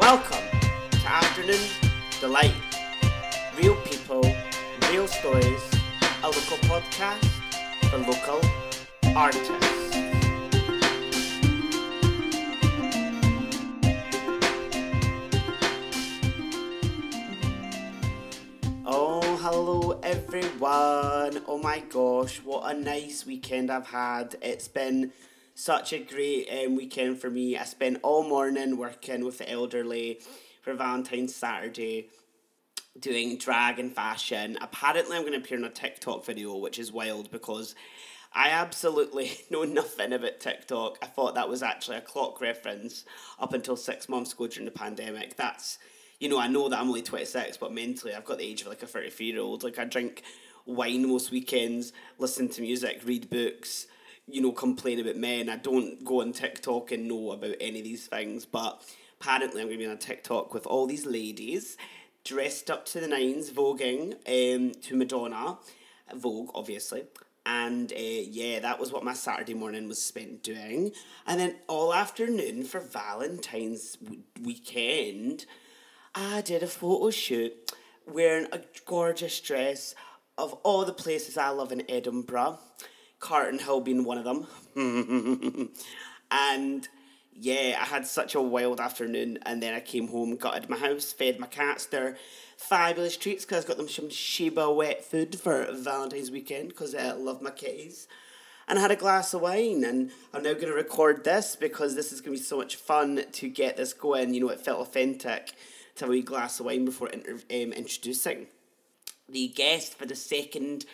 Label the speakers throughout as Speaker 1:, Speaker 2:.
Speaker 1: Welcome to Afternoon Deelight. Real people, real stories, a local podcast for local artists. Oh, hello everyone. Oh my gosh, what a nice weekend I've had. It's been such a great um, weekend for me. I spent all morning working with the elderly for Valentine's Saturday doing drag and fashion. Apparently, I'm going to appear in a TikTok video, which is wild because I absolutely know nothing about TikTok. I thought that was actually a clock reference up until six months ago during the pandemic. That's, you know, I know that I'm only 26, but mentally I've got the age of like a 33 year old. Like, I drink wine most weekends, listen to music, read books you know, complain about men. I don't go on TikTok and know about any of these things, but apparently I'm going to be on TikTok with all these ladies dressed up to the nines, voguing um, to Madonna, Vogue, obviously. And uh, yeah, that was what my Saturday morning was spent doing. And then all afternoon for Valentine's w- weekend, I did a photo shoot wearing a gorgeous dress of all the places I love in Edinburgh. Calton Hill being one of them. and yeah, I had such a wild afternoon, and then I came home, gutted my house, fed my cats their fabulous treats because I got them some Sheba wet food for Valentine's weekend because I love my kitties. And I had a glass of wine, and I'm now going to record this because this is going to be so much fun to get this going. You know, it felt authentic to have a wee glass of wine before inter- um, introducing the guest for the second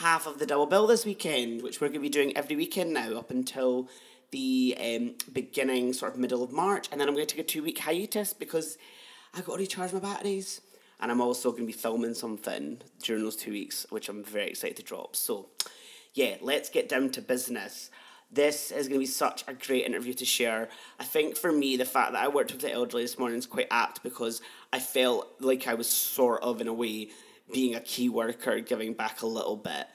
Speaker 1: half of the double bill this weekend, which we're going to be doing every weekend now up until the um, beginning, sort of middle of March. And then I'm going to take a two week hiatus because I've got to recharge my batteries. And I'm also going to be filming something during those two weeks, which I'm very excited to drop. So, yeah, let's get down to business. This is going to be such a great interview to share. I think for me, the fact that I worked with the elderly this morning is quite apt because I felt like I was sort of, in a way, being a key worker, giving back a little bit.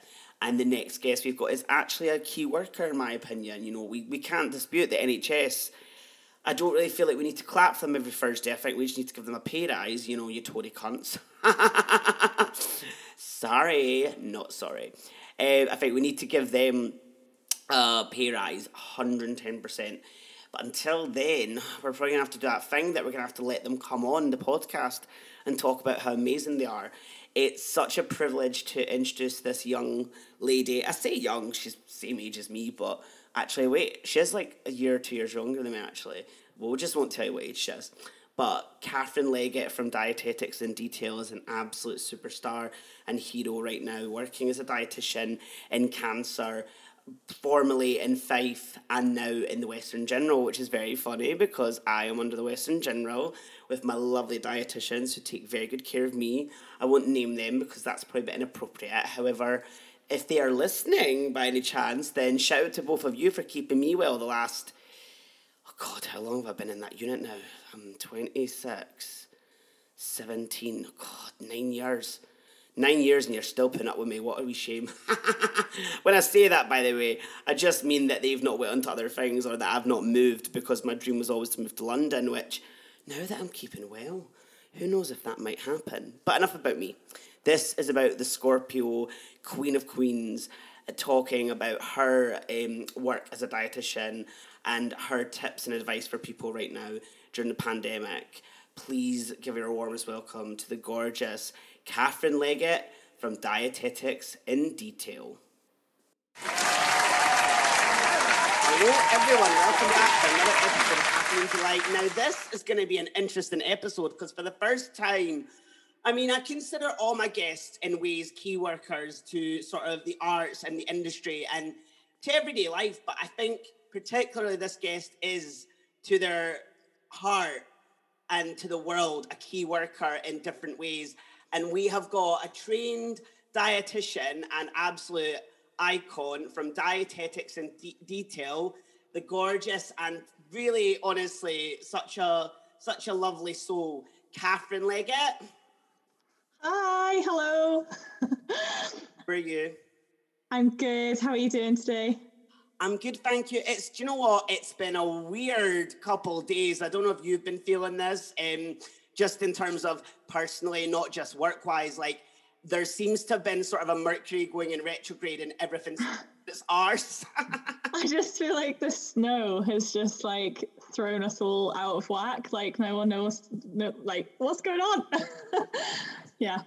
Speaker 1: And the next guest we've got is actually a key worker, in my opinion. You know, we, we can't dispute the NHS. I don't really feel like we need to clap for them every Thursday. I think we just need to give them a pay rise, you know, you Tory cunts. sorry, not sorry. Uh, I think we need to give them a pay rise, 110%. But until then, we're probably going to have to do that thing that we're going to have to let them come on the podcast and talk about how amazing they are it's such a privilege to introduce this young lady. I say young, she's same age as me, but actually, wait, she's like a year or two years younger than me, actually. Well, we just won't tell you what age she is. But Kathryn Leggett from Dietetics in Detail is an absolute superstar and hero right now, working as a dietitian in cancer formerly in Fife and now in the Western General, which is very funny because I am under the Western General with my lovely dietitians who take very good care of me. I won't name them because that's probably a bit inappropriate. However, if they are listening by any chance, then shout out to both of you for keeping me well the last, oh God, how long have I been in that unit now? I'm 26, 17, oh God, nine years nine years and you're still putting up with me. What a wee shame. when I say that, by the way, I just mean that they've not went on to other things or that I've not moved because my dream was always to move to London, which now that I'm keeping well, who knows if that might happen. But enough about me. This is about the Scorpio, Queen of Queens, uh, talking about her um, work as a dietitian and her tips and advice for people right now during the pandemic. Please give your warmest welcome to the gorgeous Kathryn Leggett from Dietetics in Detail. Hello, everyone. Welcome back to another episode of Happening Delight. Now, this is going to be an interesting episode because for the first time, I mean, I consider all my guests in ways key workers to sort of the arts and the industry and to everyday life. But I think particularly this guest is to their heart and to the world a key worker in different ways. And we have got a trained dietitian and absolute icon from Dietetics in De- Detail, the gorgeous and really honestly such a such a lovely soul, Kathryn Leggett.
Speaker 2: Hi, hello.
Speaker 1: How are you?
Speaker 2: I'm good. How are you doing today?
Speaker 1: I'm good, thank you. It's do you know what? It's been a weird couple days. I don't know if you've been feeling this, um, just in terms of personally, not just work wise. Like there seems to have been sort of a Mercury going in retrograde and everything's it's ours.
Speaker 2: I just feel like the snow has just like thrown us all out of whack. Like no one knows, no, like what's going on. yeah.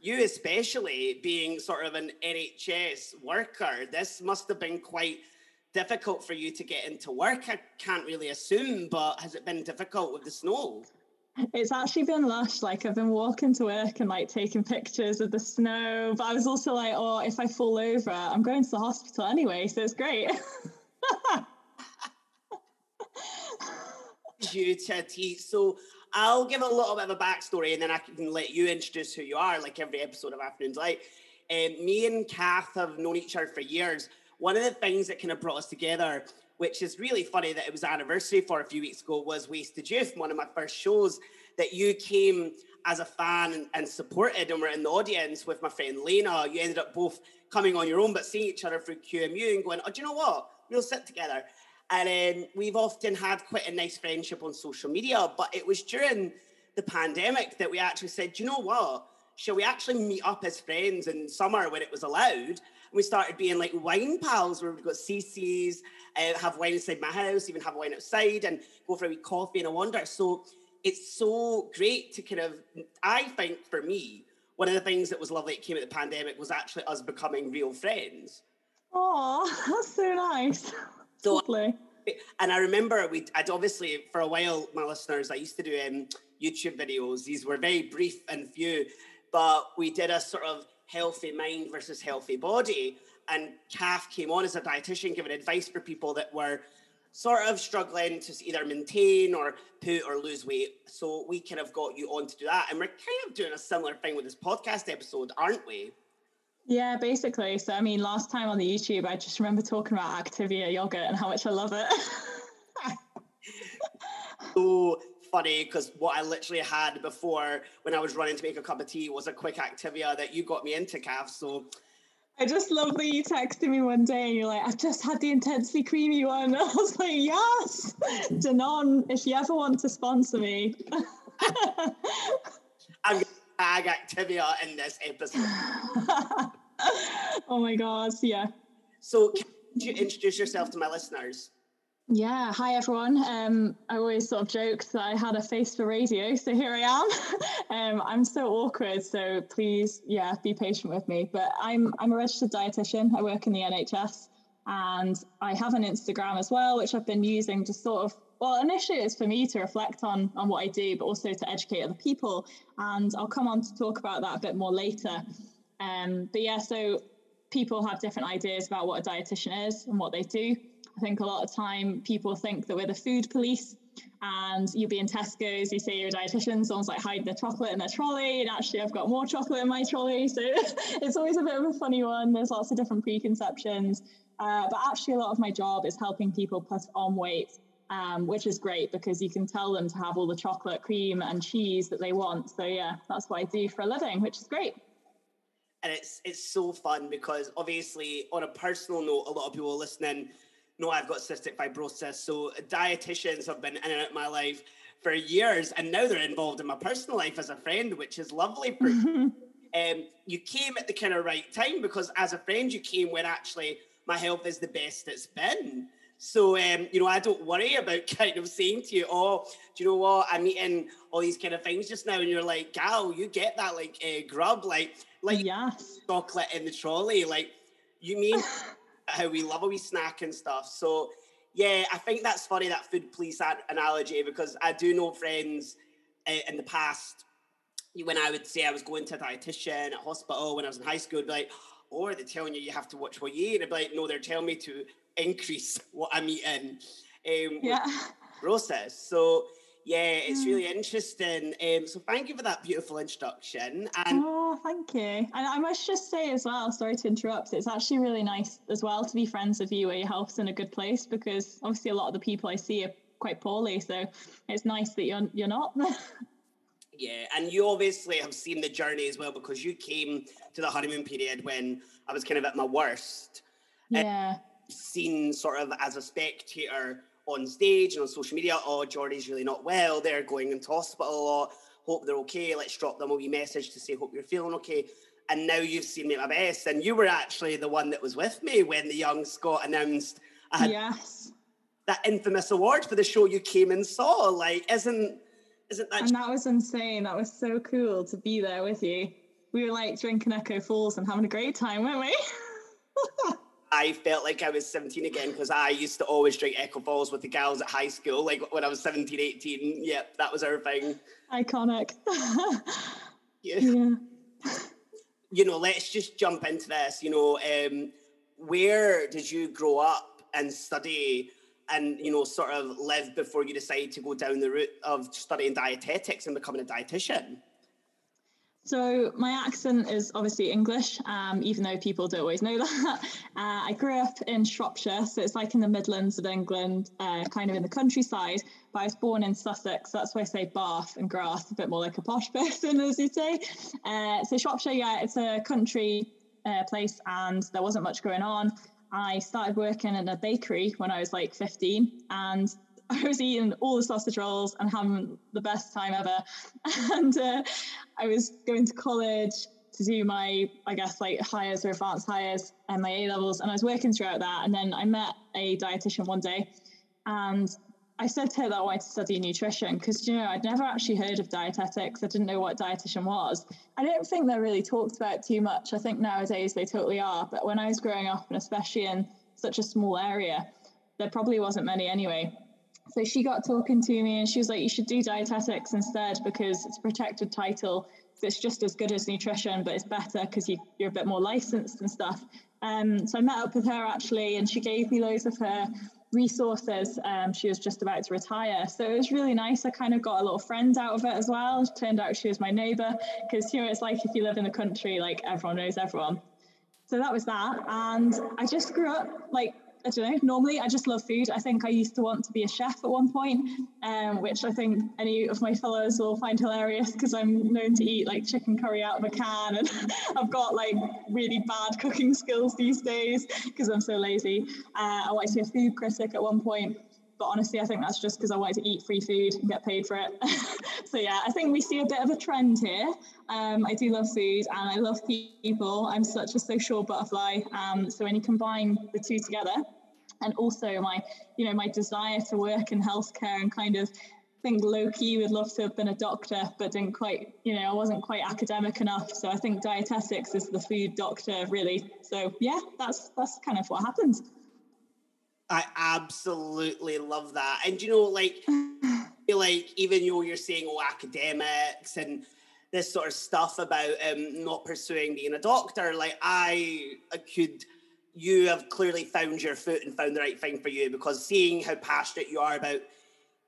Speaker 1: You especially being sort of an NHS worker, this must have been quite difficult for you to get into work. I can't really assume, but has it been difficult with the snow?
Speaker 2: It's actually been lush. Like I've been walking to work and like taking pictures of the snow, but I was also like, oh, if I fall over, I'm going to the hospital anyway, so it's great.
Speaker 1: you to. So I'll give a little bit of a backstory and then I can let you introduce who you are, like every episode of Afternoon Deelight. Um, me and Kath have known each other for years. One of the things that kind of brought us together, which is really funny that it was anniversary for a few weeks ago, was Wasted Youth, one of my first shows that you came as a fan and, supported and were in the audience with my friend Lena. You ended up both coming on your own, but seeing each other through QMU and going, oh, do you know what? We'll sit together. And um, we've often had quite a nice friendship on social media, but it was during the pandemic that we actually said, do you know what? Shall we actually meet up as friends in summer when it was allowed? We started being like wine pals where we've got CCs, uh, have wine inside my house, even have wine outside and go for a wee coffee and a wander. So it's so great to kind of, I think for me, one of the things that was lovely that came at the pandemic was actually us becoming real friends.
Speaker 2: Oh, that's so nice. So, Lovely.
Speaker 1: and I remember we, I'd obviously for a while, my listeners, I used to do um, YouTube videos. These were very brief and few, but we did a sort of healthy mind versus healthy body. And Kath came on as a dietitian, giving advice for people that were sort of struggling to either maintain or put or lose weight. So we kind of got you on to do that. And we're kind of doing a similar thing with this podcast episode, aren't we?
Speaker 2: Yeah, basically. So, I mean, last time on the YouTube, I just remember talking about Activia yogurt and how much I love it.
Speaker 1: so funny because what I literally had before when I was running to make a cup of tea was a quick Activia that you got me into, Kath. So,
Speaker 2: I just love that you texted me one day and you're like, I've just had the intensely creamy one. I was like, yes, Danone, if you ever want to sponsor me.
Speaker 1: I'm going to tag Activia in this episode.
Speaker 2: oh my gosh, yeah.
Speaker 1: So, can you introduce yourself to my listeners?
Speaker 2: Yeah, hi everyone. Um, I always sort of joked that I had a face for radio, so here I am. um, I'm so awkward, so please, yeah, be patient with me. But I'm I'm a registered dietitian. I work in the NHS, and I have an Instagram as well, which I've been using to sort of well, initially it's for me to reflect on on what I do, but also to educate other people. And I'll come on to talk about that a bit more later. Um, but yeah, so people have different ideas about what a dietitian is and what they do. I think a lot of time people think that we're the food police and you'll be in Tesco's, you say you're a dietitian, someone's like hide the chocolate in their trolley, and actually I've got more chocolate in my trolley. So it's always a bit of a funny one. There's lots of different preconceptions. Uh, but actually, a lot of my job is helping people put on weight um, which is great because you can tell them to have all the chocolate, cream, and cheese that they want. So yeah, that's what I do for a living, which is great.
Speaker 1: And it's it's so fun because obviously, on a personal note, a lot of people listening know I've got cystic fibrosis. So dietitians have been in and out of my life for years, and now they're involved in my personal life as a friend, which is lovely. For um, you came at the kind of right time because as a friend, you came when actually my health is the best it's been. So, um, you know, I don't worry about kind of saying to you, oh, do you know what? I'm eating all these kind of things just now. And you're like, gal, you get that like uh, grub, like, like
Speaker 2: yes.
Speaker 1: chocolate in the trolley. Like, you mean how we love a wee snack and stuff. So, yeah, I think that's funny, that food police analogy, because I do know friends uh, in the past when I would say I was going to a dietitian at hospital when I was in high school, I'd be like, oh, are they telling you you have to watch what you eat? And I'd be like, no, they're telling me to increase what I'm eating um,
Speaker 2: yeah.
Speaker 1: process. So yeah, it's really mm. interesting. Um, so thank you for that beautiful introduction.
Speaker 2: And oh, thank you. And I must just say as well, sorry to interrupt, it's actually really nice as well to be friends with you where your health's in a good place because obviously a lot of the people I see are quite poorly. So it's nice that you're you're not.
Speaker 1: yeah, and you obviously have seen the journey as well because you came to the honeymoon period when I was kind of at my worst.
Speaker 2: Yeah.
Speaker 1: seen sort of as a spectator on stage and on social media, oh, Jordy's really not well. They're going into hospital a lot. Hope they're okay. Let's drop them a wee message to say, hope you're feeling okay. And now you've seen me at my best. And you were actually the one that was with me when the young Scot announced
Speaker 2: I had yes.
Speaker 1: that infamous award for the show you came and saw. Like, isn't isn't that
Speaker 2: And that was insane. That was so cool to be there with you. We were like drinking Echo Falls and having a great time, weren't we?
Speaker 1: I felt like I was 17 again because I used to always drink Echo Falls with the gals at high school, like when I was 17, 18. Yep, that was our thing.
Speaker 2: Iconic.
Speaker 1: yeah. yeah. You know, let's just jump into this. You know, um, where did you grow up and study and, you know, sort of live before you decided to go down the route of studying dietetics and becoming a dietitian?
Speaker 2: So my accent is obviously English, um, even though people don't always know that. Uh, I grew up in Shropshire, so it's like in the Midlands of England, uh, kind of in the countryside. But I was born in Sussex, so that's why I say Bath and Grass, a bit more like a posh person, as you say. Uh, so Shropshire, yeah, it's a country uh, place, and there wasn't much going on. I started working in a bakery when I was like 15, and I was eating all the sausage rolls and having the best time ever. And uh, I was going to college to do my, I guess, like Highers or advanced Highers and my A levels. And I was working throughout that. And then I met a dietitian one day and I said to her that I wanted to study nutrition because, you know, I'd never actually heard of dietetics. I didn't know what dietitian was. I don't think they're really talked about too much. I think nowadays they totally are. But when I was growing up, and especially in such a small area, there probably wasn't many anyway. So she got talking to me and she was like, you should do dietetics instead because it's a protected title. So it's just as good as nutrition, but it's better because you, are a bit more licensed and stuff. Um, so I met up with her actually, and she gave me loads of her resources. Um, she was just about to retire. So it was really nice. I kind of got a little friend out of it as well. It turned out she was my neighbor because you know, it's like if you live in the country, like everyone knows everyone. So that was that. And I just grew up like I don't know. Normally, I just love food. I think I used to want to be a chef at one point, um, which I think any of my fellows will find hilarious because I'm known to eat like chicken curry out of a can, and I've got like really bad cooking skills these days because I'm so lazy. Uh, I wanted to be a food critic at one point, but honestly, I think that's just because I wanted to eat free food and get paid for it. so yeah, I think we see a bit of a trend here. Um, I do love food and I love people. I'm such a social butterfly. Um, so when you combine the two together, and also my, you know, my desire to work in healthcare and kind of think low key would love to have been a doctor, but didn't quite, you know, I wasn't quite academic enough. So I think dietetics is the food doctor, really. So yeah, that's that's kind of what happens.
Speaker 1: I absolutely love that. And you know, like, like even though you're saying oh academics and this sort of stuff about um, not pursuing being a doctor, like I, I could, you have clearly found your foot and found the right thing for you because seeing how passionate you are about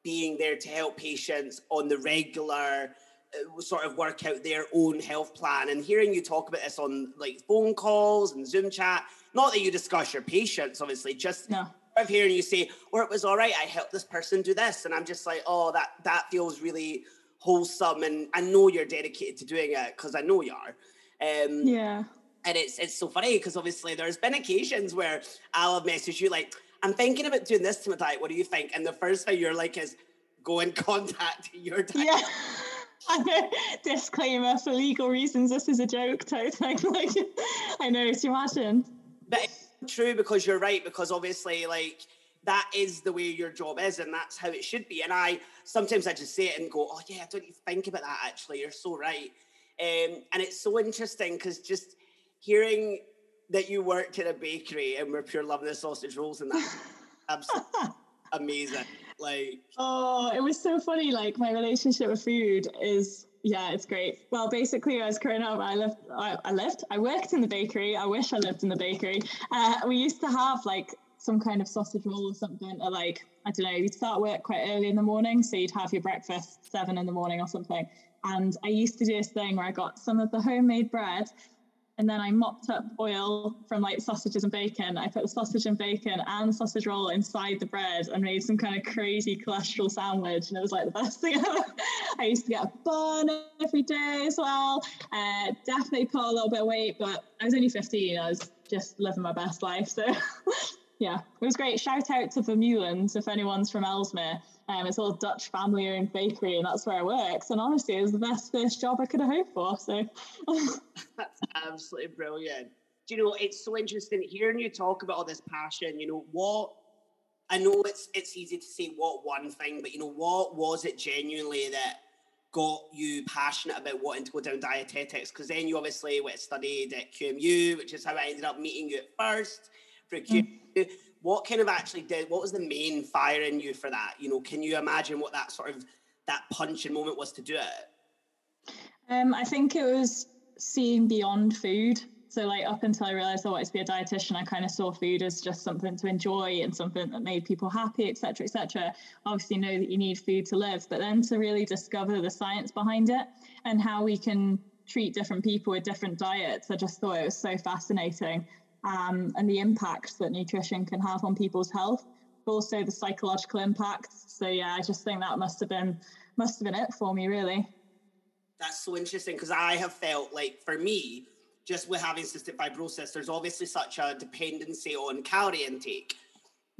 Speaker 1: being there to help patients on the regular uh, sort of work out their own health plan and hearing you talk about this on like phone calls and zoom chat not that you discuss your patients obviously just
Speaker 2: no
Speaker 1: of hearing you say, or it was all right, I helped this person do this. And I'm just like, oh, that that feels really wholesome. And I know you're dedicated to doing it because I know you are.
Speaker 2: Um, yeah.
Speaker 1: And it's it's so funny because obviously there's been occasions where I'll have messaged you like, I'm thinking about doing this to my diet. What do you think? And the first thing you're like is go and contact your diet.
Speaker 2: Yeah. I know. Disclaimer for legal reasons. This is a joke type thing. Like, I know. You imagine?
Speaker 1: But it's true because you're right because obviously like that is the way your job is and that's how it should be and i sometimes i just say it and go oh yeah I don't you think about that actually you're so right um, and it's so interesting because just hearing that you worked in a bakery and we're pure loving the sausage rolls and that absolutely amazing like
Speaker 2: oh it was so funny like my relationship with food is yeah, it's great. Well, basically, I was growing up, I lived, I, I lived, I worked in the bakery. I wish I lived in the bakery. Uh, we used to have like some kind of sausage roll or something, or like, I don't know, you'd start work quite early in the morning. So you'd have your breakfast seven in the morning or something. And I used to do this thing where I got some of the homemade bread and then I mopped up oil from like sausages and bacon. I put the sausage and bacon and sausage roll inside the bread and made some kind of crazy cholesterol sandwich. And it was like the best thing ever. I used to get a bun every day as well. Uh, definitely put a little bit of weight, but I was only 15. I was just living my best life. So yeah, it was great. Shout out to the Vermeulens if anyone's from Ellesmere. Um, it's all Dutch family owned bakery, and that's where I work. And honestly, it was the best first job I could have hoped for. So
Speaker 1: that's absolutely brilliant. Do you know it's so interesting hearing you talk about all this passion? You know what? I know it's it's easy to say what one thing, but you know what was it genuinely that got you passionate about wanting to go down dietetics? Because then you obviously went studied at QMU, which is how I ended up meeting you at first for QMU. Mm. What kind of actually did? What was the main fire in you for that? You know, can you imagine what that sort of that punching moment was to do it?
Speaker 2: Um, I think it was seeing beyond food. So like up until I realized I wanted to be a dietitian, I kind of saw food as just something to enjoy and something that made people happy, etc., etc. Obviously, know that you need food to live, but then to really discover the science behind it and how we can treat different people with different diets, I just thought it was so fascinating, um, and the impact that nutrition can have on people's health, but also the psychological impacts. So yeah, I just think that must have been must have been it for me, really.
Speaker 1: That's so interesting because I have felt like for me just with having cystic fibrosis, there's obviously such a dependency on calorie intake.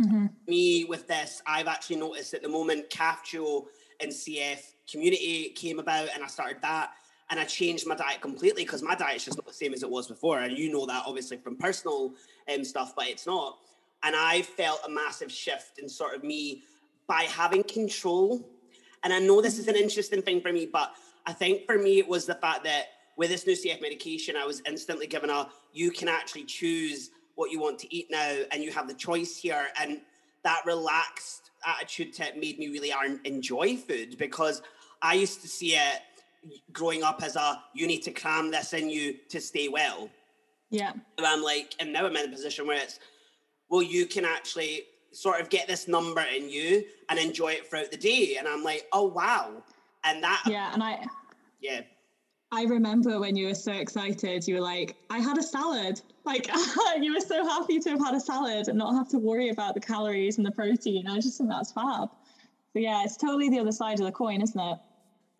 Speaker 1: Mm-hmm. Me with this, I've actually noticed at the moment CAFGO and CF community came about and I started that and I changed my diet completely because my diet's just not the same as it was before. And you know that obviously from personal um, stuff, but it's not. And I felt a massive shift in sort of me by having control. And I know this is an interesting thing for me, but I think for me it was the fact that with this new CF medication, I was instantly given a you can actually choose what you want to eat now and you have the choice here. And that relaxed attitude to made me really enjoy food because I used to see it growing up as a you need to cram this in you to stay well.
Speaker 2: Yeah.
Speaker 1: And I'm like, and now I'm in a position where it's, well, you can actually sort of get this number in you and enjoy it throughout the day. And I'm like, oh wow. And that
Speaker 2: Yeah, and I
Speaker 1: yeah.
Speaker 2: I remember when you were so excited, you were like, I had a salad. Like, you were so happy to have had a salad and not have to worry about the calories and the protein. I just think that's fab. So, yeah, it's totally the other side of the coin, isn't it?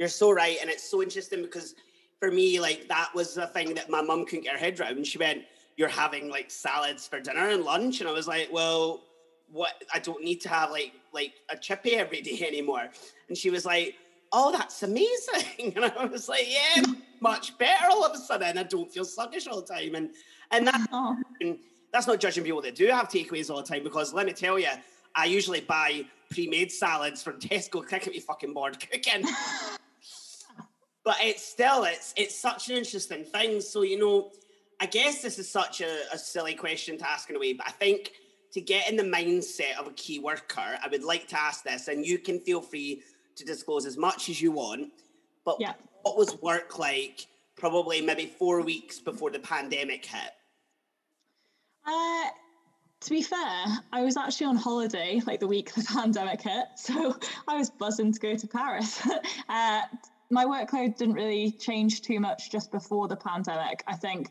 Speaker 1: You're so right. And it's so interesting because for me, like, that was the thing that my mum couldn't get her head around. She went, You're having like salads for dinner and lunch. And I was like, Well, what? I don't need to have like like a chippy every day anymore. And she was like, oh, that's amazing. And I was like, yeah, much better all of a sudden. I don't feel sluggish all the time. And and that oh. and that's not judging people that do have takeaways all the time because let me tell you, I usually buy pre-made salads from Tesco. I can't be fucking bored cooking. But it's still it's it's such an interesting thing. So you know, I guess this is such a, a silly question to ask in a way, but I think to get in the mindset of a key worker, I would like to ask this, and you can feel free to disclose as much as you want. But yeah. what was work like probably maybe four weeks before the pandemic hit?
Speaker 2: Uh, to be fair, I was actually on holiday like the week the pandemic hit. So I was buzzing to go to Paris. uh, my workload didn't really change too much just before the pandemic. I think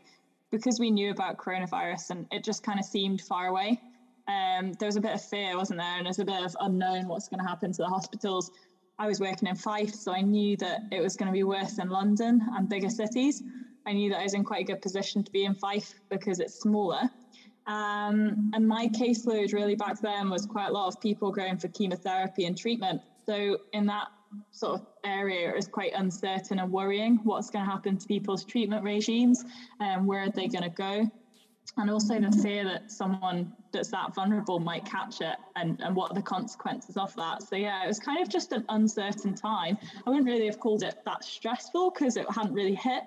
Speaker 2: because we knew about coronavirus and it just kind of seemed far away. Um, there was a bit of fear, wasn't there? And there's a bit of unknown what's going to happen to the hospitals. I was working in Fife, so I knew that it was going to be worse in London and bigger cities. I knew that I was in quite a good position to be in Fife because it's smaller. Um, and my caseload really back then was quite a lot of people going for chemotherapy and treatment. So in that sort of area, is quite uncertain and worrying what's going to happen to people's treatment regimes and where are they going to go and also the fear that someone that's that vulnerable might catch it and, and what are the consequences of that. So yeah, it was kind of just an uncertain time. I wouldn't really have called it that stressful because it hadn't really hit.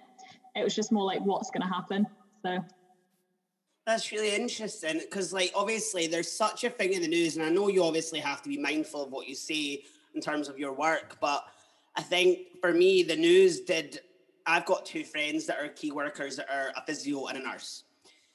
Speaker 2: It was just more like what's going to happen. So
Speaker 1: that's really interesting because like obviously there's such a thing in the news and I know you obviously have to be mindful of what you say in terms of your work, but I think for me the news did I've got two friends that are key workers that are a physio and a nurse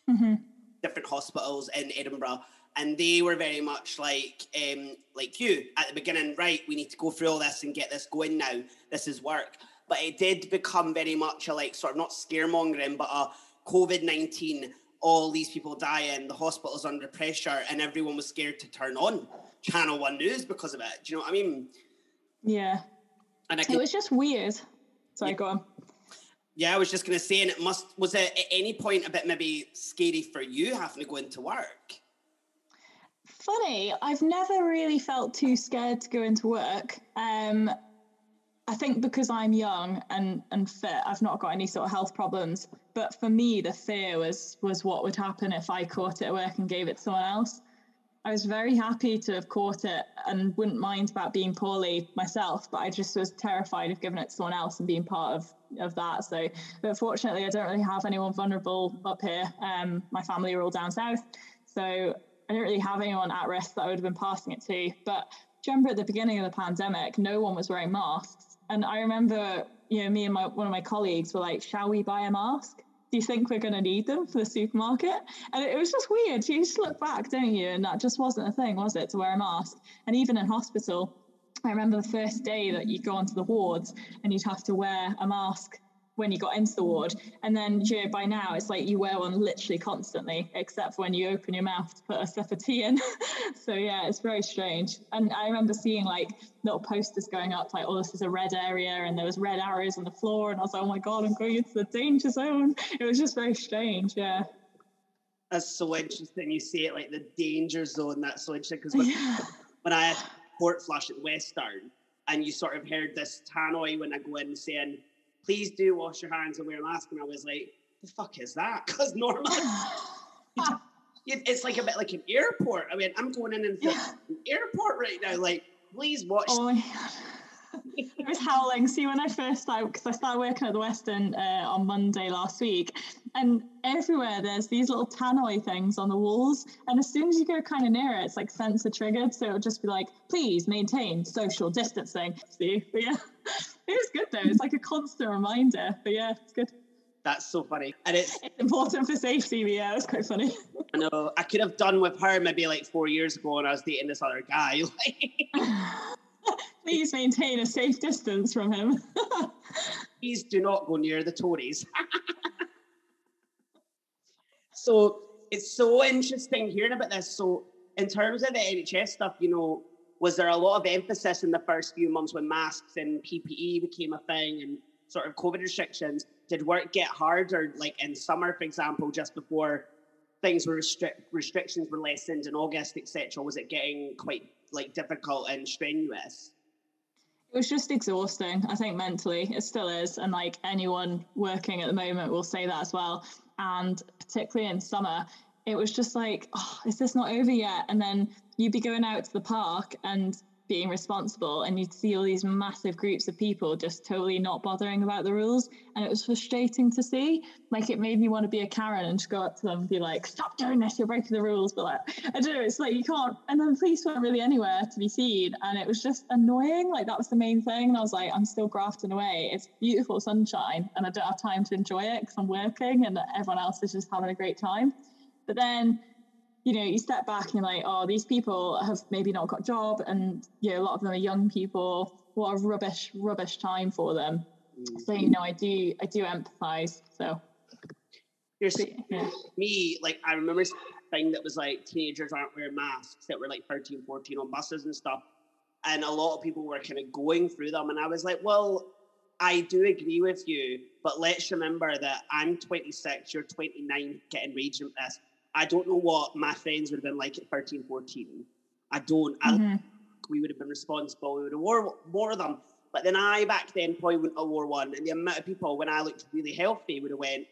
Speaker 1: mm-hmm. different hospitals in Edinburgh, and they were very much like um, like you at the beginning. Right, we need to go through all this and get this going now. This is work, but it did become very much a like sort of not scaremongering, but a COVID nineteen. All these people dying, the hospital's under pressure, and everyone was scared to turn on Channel One News because of it. Do you know what I mean?
Speaker 2: Yeah. And I can, it was just weird. Sorry, yeah. go on.
Speaker 1: Yeah, I was just gonna say, and it must was it at any point a bit maybe scary for you having to go into work?
Speaker 2: funny. I've never really felt too scared to go into work. Um, I think because I'm young and and fit, I've not got any sort of health problems. But for me, the fear was was what would happen if I caught it at work and gave it to someone else. I was very happy to have caught it and wouldn't mind about being poorly myself, but I just was terrified of giving it to someone else and being part of of that. So, but fortunately, I don't really have anyone vulnerable up here. Um, my family are all down south, so I don't really have anyone at risk that I would have been passing it to. But remember at the beginning of the pandemic, no one was wearing masks and I remember, you know, me and my one of my colleagues were like, "Shall we buy a mask? Do you think we're going to need them for the supermarket?" And it, was just weird. You just look back, don't you? And that just wasn't a thing, was it, to wear a mask? And even in hospital, I remember the first day that you'd go onto the wards and you'd have to wear a mask when you got into the ward. And then you know, by now it's like you wear one literally constantly, except when you open your mouth to put a sip of tea in. so yeah, it's very strange. And I remember seeing like little posters going up like, oh, this is a red area, and there was red arrows on the floor, and I was like, oh my god, I'm going into the danger zone. It was just very strange, yeah.
Speaker 1: That's so interesting. You see it like the danger zone. That's so interesting because when, yeah. when I had port flush at Western, and you sort of heard this tannoy when I go in saying please do wash your hands and wear a mask. And I was like, the fuck is that? Because normally it's like a bit like an airport. I mean, I'm going in and yeah. an airport right now. Like, please watch.
Speaker 2: Oh I was howling. See, when I first started, because I started working at the Western uh, on Monday last week, and everywhere there's these little tannoy things on the walls. And as soon as you go kind of near it, it's like sensor triggered. So it'll just be like, please maintain social distancing. See, but yeah, it is good though. It's like a constant reminder. But yeah, it's good.
Speaker 1: That's so funny. And it's,
Speaker 2: it's important for safety, but yeah, it's quite funny.
Speaker 1: I know. I could have done with her maybe like four years ago when I was dating this other guy.
Speaker 2: Please maintain a safe distance from him.
Speaker 1: Please do not go near the Tories. so it's so interesting hearing about this. So, in terms of the NHS stuff, you know, was there a lot of emphasis in the first few months when masks and PPE became a thing and sort of COVID restrictions? Did work get harder, like in summer, for example, just before things were restrict restrictions were lessened in August, etc.? Was it getting quite like difficult and strenuous?
Speaker 2: It was just exhausting, I think, mentally. It still is. And like anyone working at the moment will say that as well. And particularly in summer, it was just like, oh, is this not over yet? And then you'd be going out to the park and being responsible and you'd see all these massive groups of people just totally not bothering about the rules and it was frustrating to see like it made me want to be a karen and just go up to them and be like stop doing this you're breaking the rules but like i don't know it's like you can't and then the police weren't really anywhere to be seen and it was just annoying like that was the main thing and i was like i'm still grafting away it's beautiful sunshine and i don't have time to enjoy it because i'm working and everyone else is just having a great time but then you know, you step back and you're like, oh, these people have maybe not got a job, and you know, a lot of them are young people. What a rubbish, rubbish time for them. Mm. So you know, I do, I do empathise. So,
Speaker 1: You're, yeah. me, like I remember thing that was like teenagers aren't wearing masks that were like 13, 14 on buses and stuff, and a lot of people were kind of going through them, and I was like, well. I do agree with you, but let's remember that I'm 26, you're 29, getting raging at this I don't know what my friends would have been like at 13, 14. I don't. Mm-hmm. I, we would have been responsible. We would have wore more of them. But then I back then probably wouldn't have wore one. And the amount of people when I looked really healthy would have went,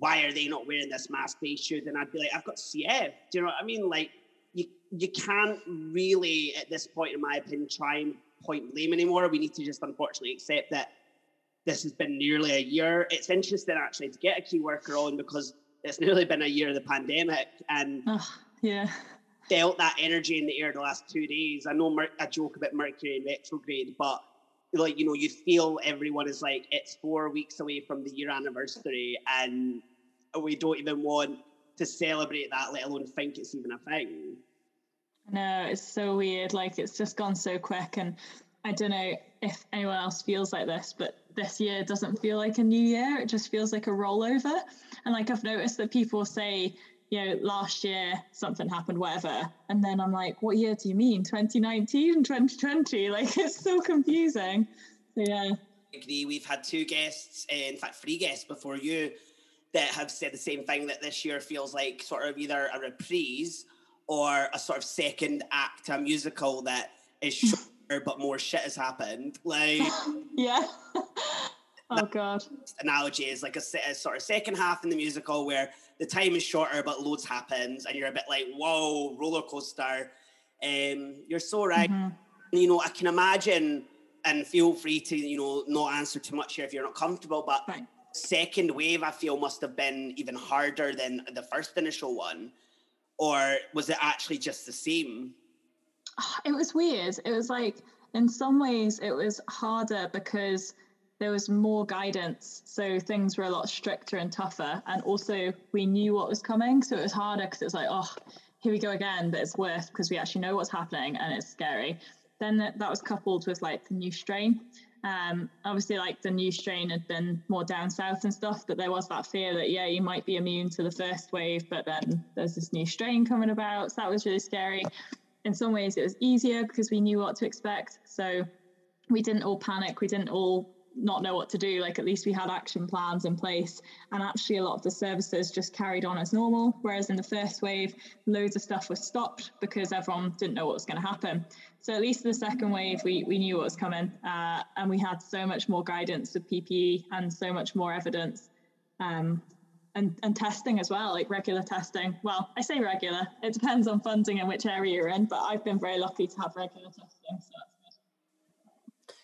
Speaker 1: why are they not wearing this mask? They should. And I'd be like, I've got CF. Do you know what I mean? Like you you can't really at this point, in my opinion, try and point blame anymore. We need to just unfortunately accept that this has been nearly a year. It's interesting actually to get a key worker on because it's nearly been a year of the pandemic and
Speaker 2: oh, yeah
Speaker 1: felt that energy in the air the last two days. I know Mer- I joke about Mercury in retrograde, but like you know, you feel everyone is like it's four weeks away from the year anniversary, and we don't even want to celebrate that, let alone think it's even a thing.
Speaker 2: No, it's so weird. Like it's just gone so quick, and I don't know if anyone else feels like this, but this year doesn't feel like a new year. It just feels like a rollover. And like I've noticed that people say, you know, last year something happened, whatever. And then I'm like, what year do you mean? 2019 and 2020? Like it's so confusing. So yeah.
Speaker 1: I agree. We've had two guests, in fact, three guests before you that have said the same thing that this year feels like sort of either a reprise or a sort of second act a musical that is but more shit has happened. Like
Speaker 2: yeah. oh god.
Speaker 1: Analogy is like a, a, sort of second half in the musical where the time is shorter but loads happens and you're a bit like whoa roller coaster. Um, you're so right. Mm-hmm. You know I can imagine and feel free to you know not answer too much here if you're not comfortable, but. Right. Second wave, I feel, must have been even harder than the first initial one or was it actually just the same?
Speaker 2: It was weird. It was like, in some ways, it was harder because there was more guidance. So things were a lot stricter and tougher. And also, we knew what was coming. So it was harder because it was like, oh, here we go again. But it's worse because we actually know what's happening and it's scary. Then that, that was coupled with like the new strain. Um, obviously, like the new strain had been more down south and stuff, but there was that fear that yeah, you might be immune to the first wave, but then there's this new strain coming about. So that was really scary. In some ways, it was easier because we knew what to expect. So we didn't all panic. We didn't all not know what to do. Like at least we had action plans in place. And actually, a lot of the services just carried on as normal. Whereas in the first wave, loads of stuff was stopped because everyone didn't know what was going to happen. So at least in the second wave, we, we knew what was coming. Uh, and we had so much more guidance with PPE and so much more evidence. Um, and, and testing as well, like regular testing. Well, I say regular, it depends on funding and which area you're in, but I've been very lucky to have regular testing. So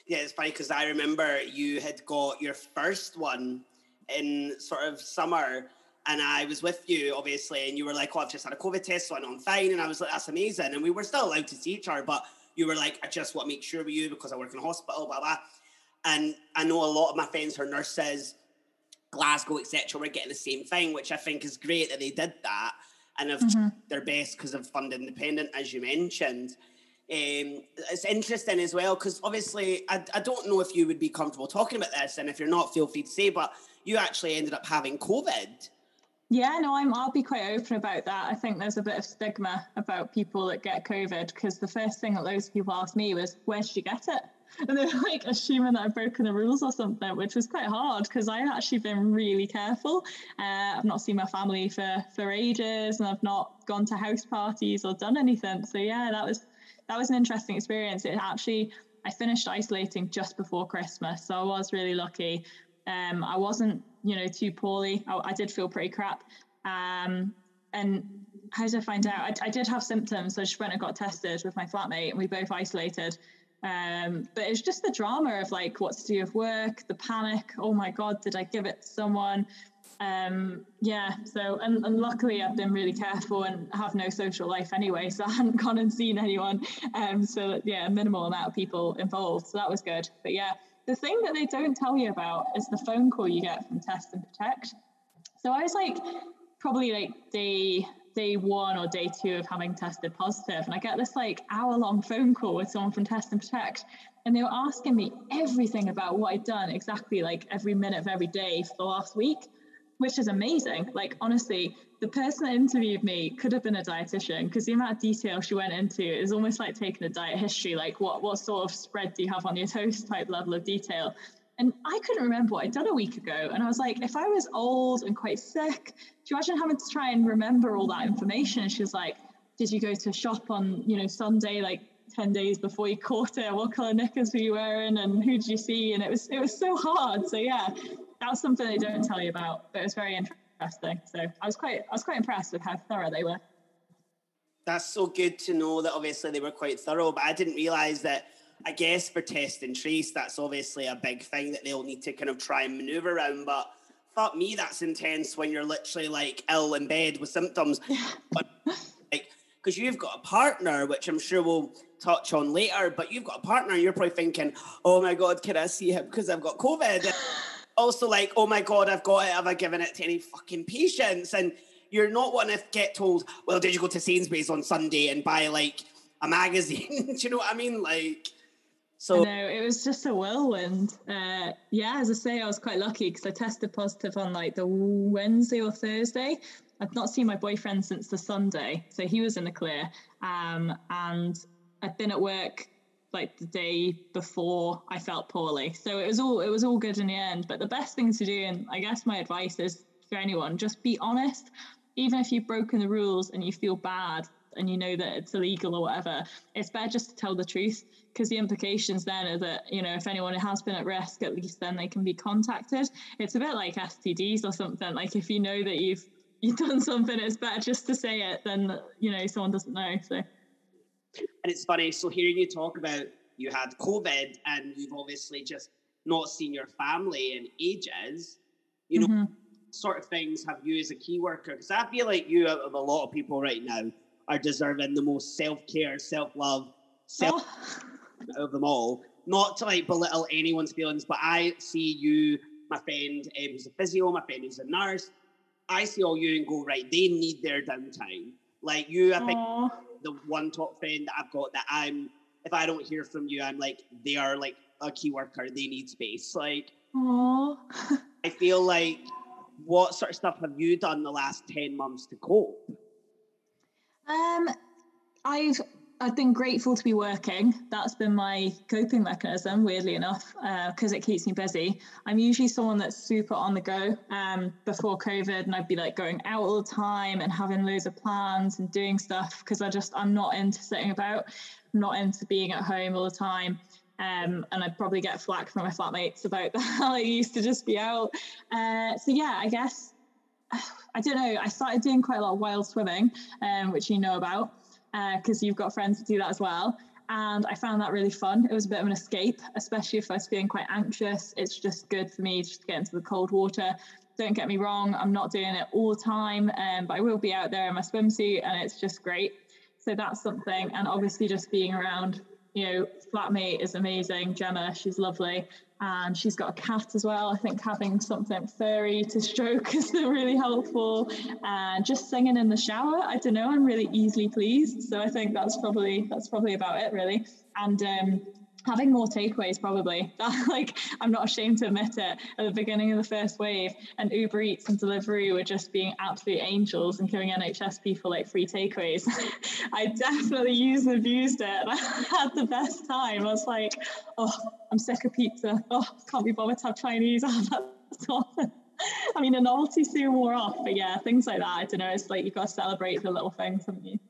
Speaker 1: yeah, it's funny because I remember you had got your first one in sort of summer, and I was with you obviously, and you were like, "Oh, I've just had a COVID test, so I'm fine," and I was like, "That's amazing," and we were still allowed to see each other, but you were like, "I just want to make sure with you because I work in a hospital, blah blah," and I know a lot of my friends are nurses, Glasgow, etc., were getting the same thing, which I think is great that they did that and have mm-hmm. their best because of fund independent, as you mentioned. Um, it's interesting as well because obviously I, I don't know if you would be comfortable talking about this, and if you're not, feel free to say. But you actually ended up having COVID.
Speaker 2: Yeah, no, I'm. I'll be quite open about that. I think there's a bit of stigma about people that get COVID because the first thing that loads of people asked me was, "Where did you get it?" And they're like assuming that I've broken the rules or something, which was quite hard because I've actually been really careful. Uh, I've not seen my family for for ages, and I've not gone to house parties or done anything. So yeah, that was that was an interesting experience. It actually, I finished isolating just before Christmas, so I was really lucky. Um, I wasn't, you know, too poorly. I, I did feel pretty crap. Um, and how did I find out? I, I, did have symptoms, so I just went and got tested with my flatmate, and we both isolated. Um, but it's just the drama of like what to do with work, the panic. Oh my god, did I give it to someone? um, yeah, so and, and, luckily I've been really careful and have no social life anyway, so I hadn't gone and seen anyone. Um, so yeah, minimal amount of people involved, so that was good. But yeah, the thing that they don't tell you about is the phone call you get from Test and Protect. So I was like, probably like day day one or day two of having tested positive, and I get this like hour long phone call with someone from Test and Protect, and they were asking me everything about what I'd done exactly like every minute of every day for the last week which is amazing. Like, honestly, the person that interviewed me could have been a dietitian because the amount of detail she went into is almost like taking a diet history, like what, what sort of spread do you have on your toast type level of detail. And I couldn't remember what I'd done a week ago. And I was like, if I was old and quite sick, do you imagine having to try and remember all that information? And she was like, did you go to a shop on, you know, Sunday, like 10 days before you caught it? What color knickers were you wearing? And who did you see? And it was, it was so hard. So yeah, that was something they don't tell you about, but it was very interesting. So I was quite I was quite impressed with how thorough they were.
Speaker 1: That's so good to know that obviously they were quite thorough, but I didn't realise that I guess for test and trace, that's obviously a big thing that they'll need to kind of try and maneuver around. But fuck me, that's intense when you're literally like ill in bed with symptoms. but like because you've got a partner, which I'm sure we'll touch on later, but you've got a partner and you're probably thinking, oh my God, can I see him because I've got COVID? also like, oh my God, I've got it. Have I given it to any fucking patients? And you're not wanting to get told, well, did you go to Sainsbury's on Sunday and buy like a magazine? Do you know what I mean? Like, so.
Speaker 2: No, it was just a whirlwind. Uh, yeah, as I say, I was quite lucky because I tested positive on like the Wednesday or Thursday. I'd not seen my boyfriend since the Sunday, so he was in the clear. Um, and I'd been at work like the day before I felt poorly. So it was all it was all good in the end. But the best thing to do, and I guess my advice is for anyone, just be honest. Even if you've broken the rules and you feel bad, and you know that it's illegal or whatever, it's better just to tell the truth because the implications then are that, you know, if anyone has been at risk, at least then they can be contacted. It's a bit like STDs or something. Like if you know that you've you've done something, it's better just to say it than, you know, someone doesn't know. So and
Speaker 1: it's funny, so hearing you talk about you had COVID and you've obviously just not seen your family in ages, you know, mm-hmm. sort of things have you as a key worker? Because I feel like you, out of a lot of people right now, are deserving the most self care, self love, self oh. of them all. Not to like belittle anyone's feelings, but I see you, my friend um, who's a physio, my friend who's a nurse. I see all you and go right. They need their downtime. Like you, I think Aww. the one top friend that I've got that I'm. If I don't hear from you, I'm like they are like a key worker. They need space. Like,
Speaker 2: Aww.
Speaker 1: I feel like what sort of stuff have you done the last 10 months to cope?
Speaker 2: Um, I've I've been grateful to be working. That's been my coping mechanism, weirdly enough, because uh, it keeps me busy. I'm usually someone that's super on the go. Um, before COVID, and I'd be like going out all the time and having loads of plans and doing stuff because I just I'm not into sitting about. I'm not into being at home all the time. Um, and I'd probably get flack from my flatmates about how I used to just be out. Uh, so yeah, I guess I don't know. I started doing quite a lot of wild swimming, um, which you know about, because uh, you've got friends that do that as well. And I found that really fun. It was a bit of an escape, especially if I was feeling quite anxious. It's just good for me just to get into the cold water. Don't get me wrong, I'm not doing it all the time, um, but I will be out there in my swimsuit, and it's just great. So that's something. And obviously, just being around you know, flatmate is amazing. Gemma, she's lovely. And she's got a cat as well. I think having something furry to stroke is really helpful. And just singing in the shower, I don't know, I'm really easily pleased. So I think that's probably that's probably about it really. And um, having more takeaways probably like i'm not ashamed to admit it at the beginning of the first wave and uber eats and delivery were just being absolute angels and giving nhs people like free takeaways i definitely used and abused it i had the best time i was like oh i'm sick of pizza oh can't be bothered to have chinese I mean, a novelty soon wore off, but yeah, things like that. I don't know. It's like you've got to celebrate the little things, haven't you?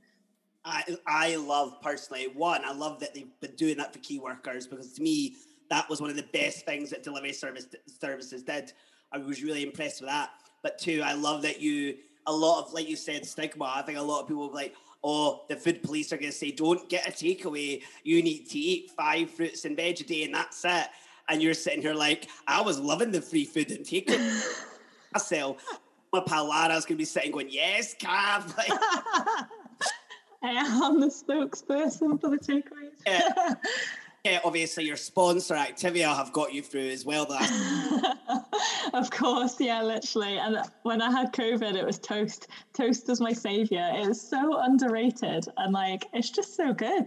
Speaker 1: I I love personally one. I love that they've been doing that for key workers because to me that was one of the best things that delivery service services did. I was really impressed with that. But two, I love that you a lot of like you said stigma. I think a lot of people like, oh, the food police are going to say, don't get a takeaway. You need to eat five fruits and veg a day, and that's it. And you're sitting here like, I was loving the free food and takeaway. myself. My pal Lara's going to be sitting going, yes, Kath. Like,
Speaker 2: I am the spokesperson for the takeaways.
Speaker 1: Yeah. yeah, obviously your sponsor Activia have got you through as well.
Speaker 2: That of course, yeah, literally. And when I had COVID, it was toast. Toast was my savior. It was so underrated, and like it's just so good.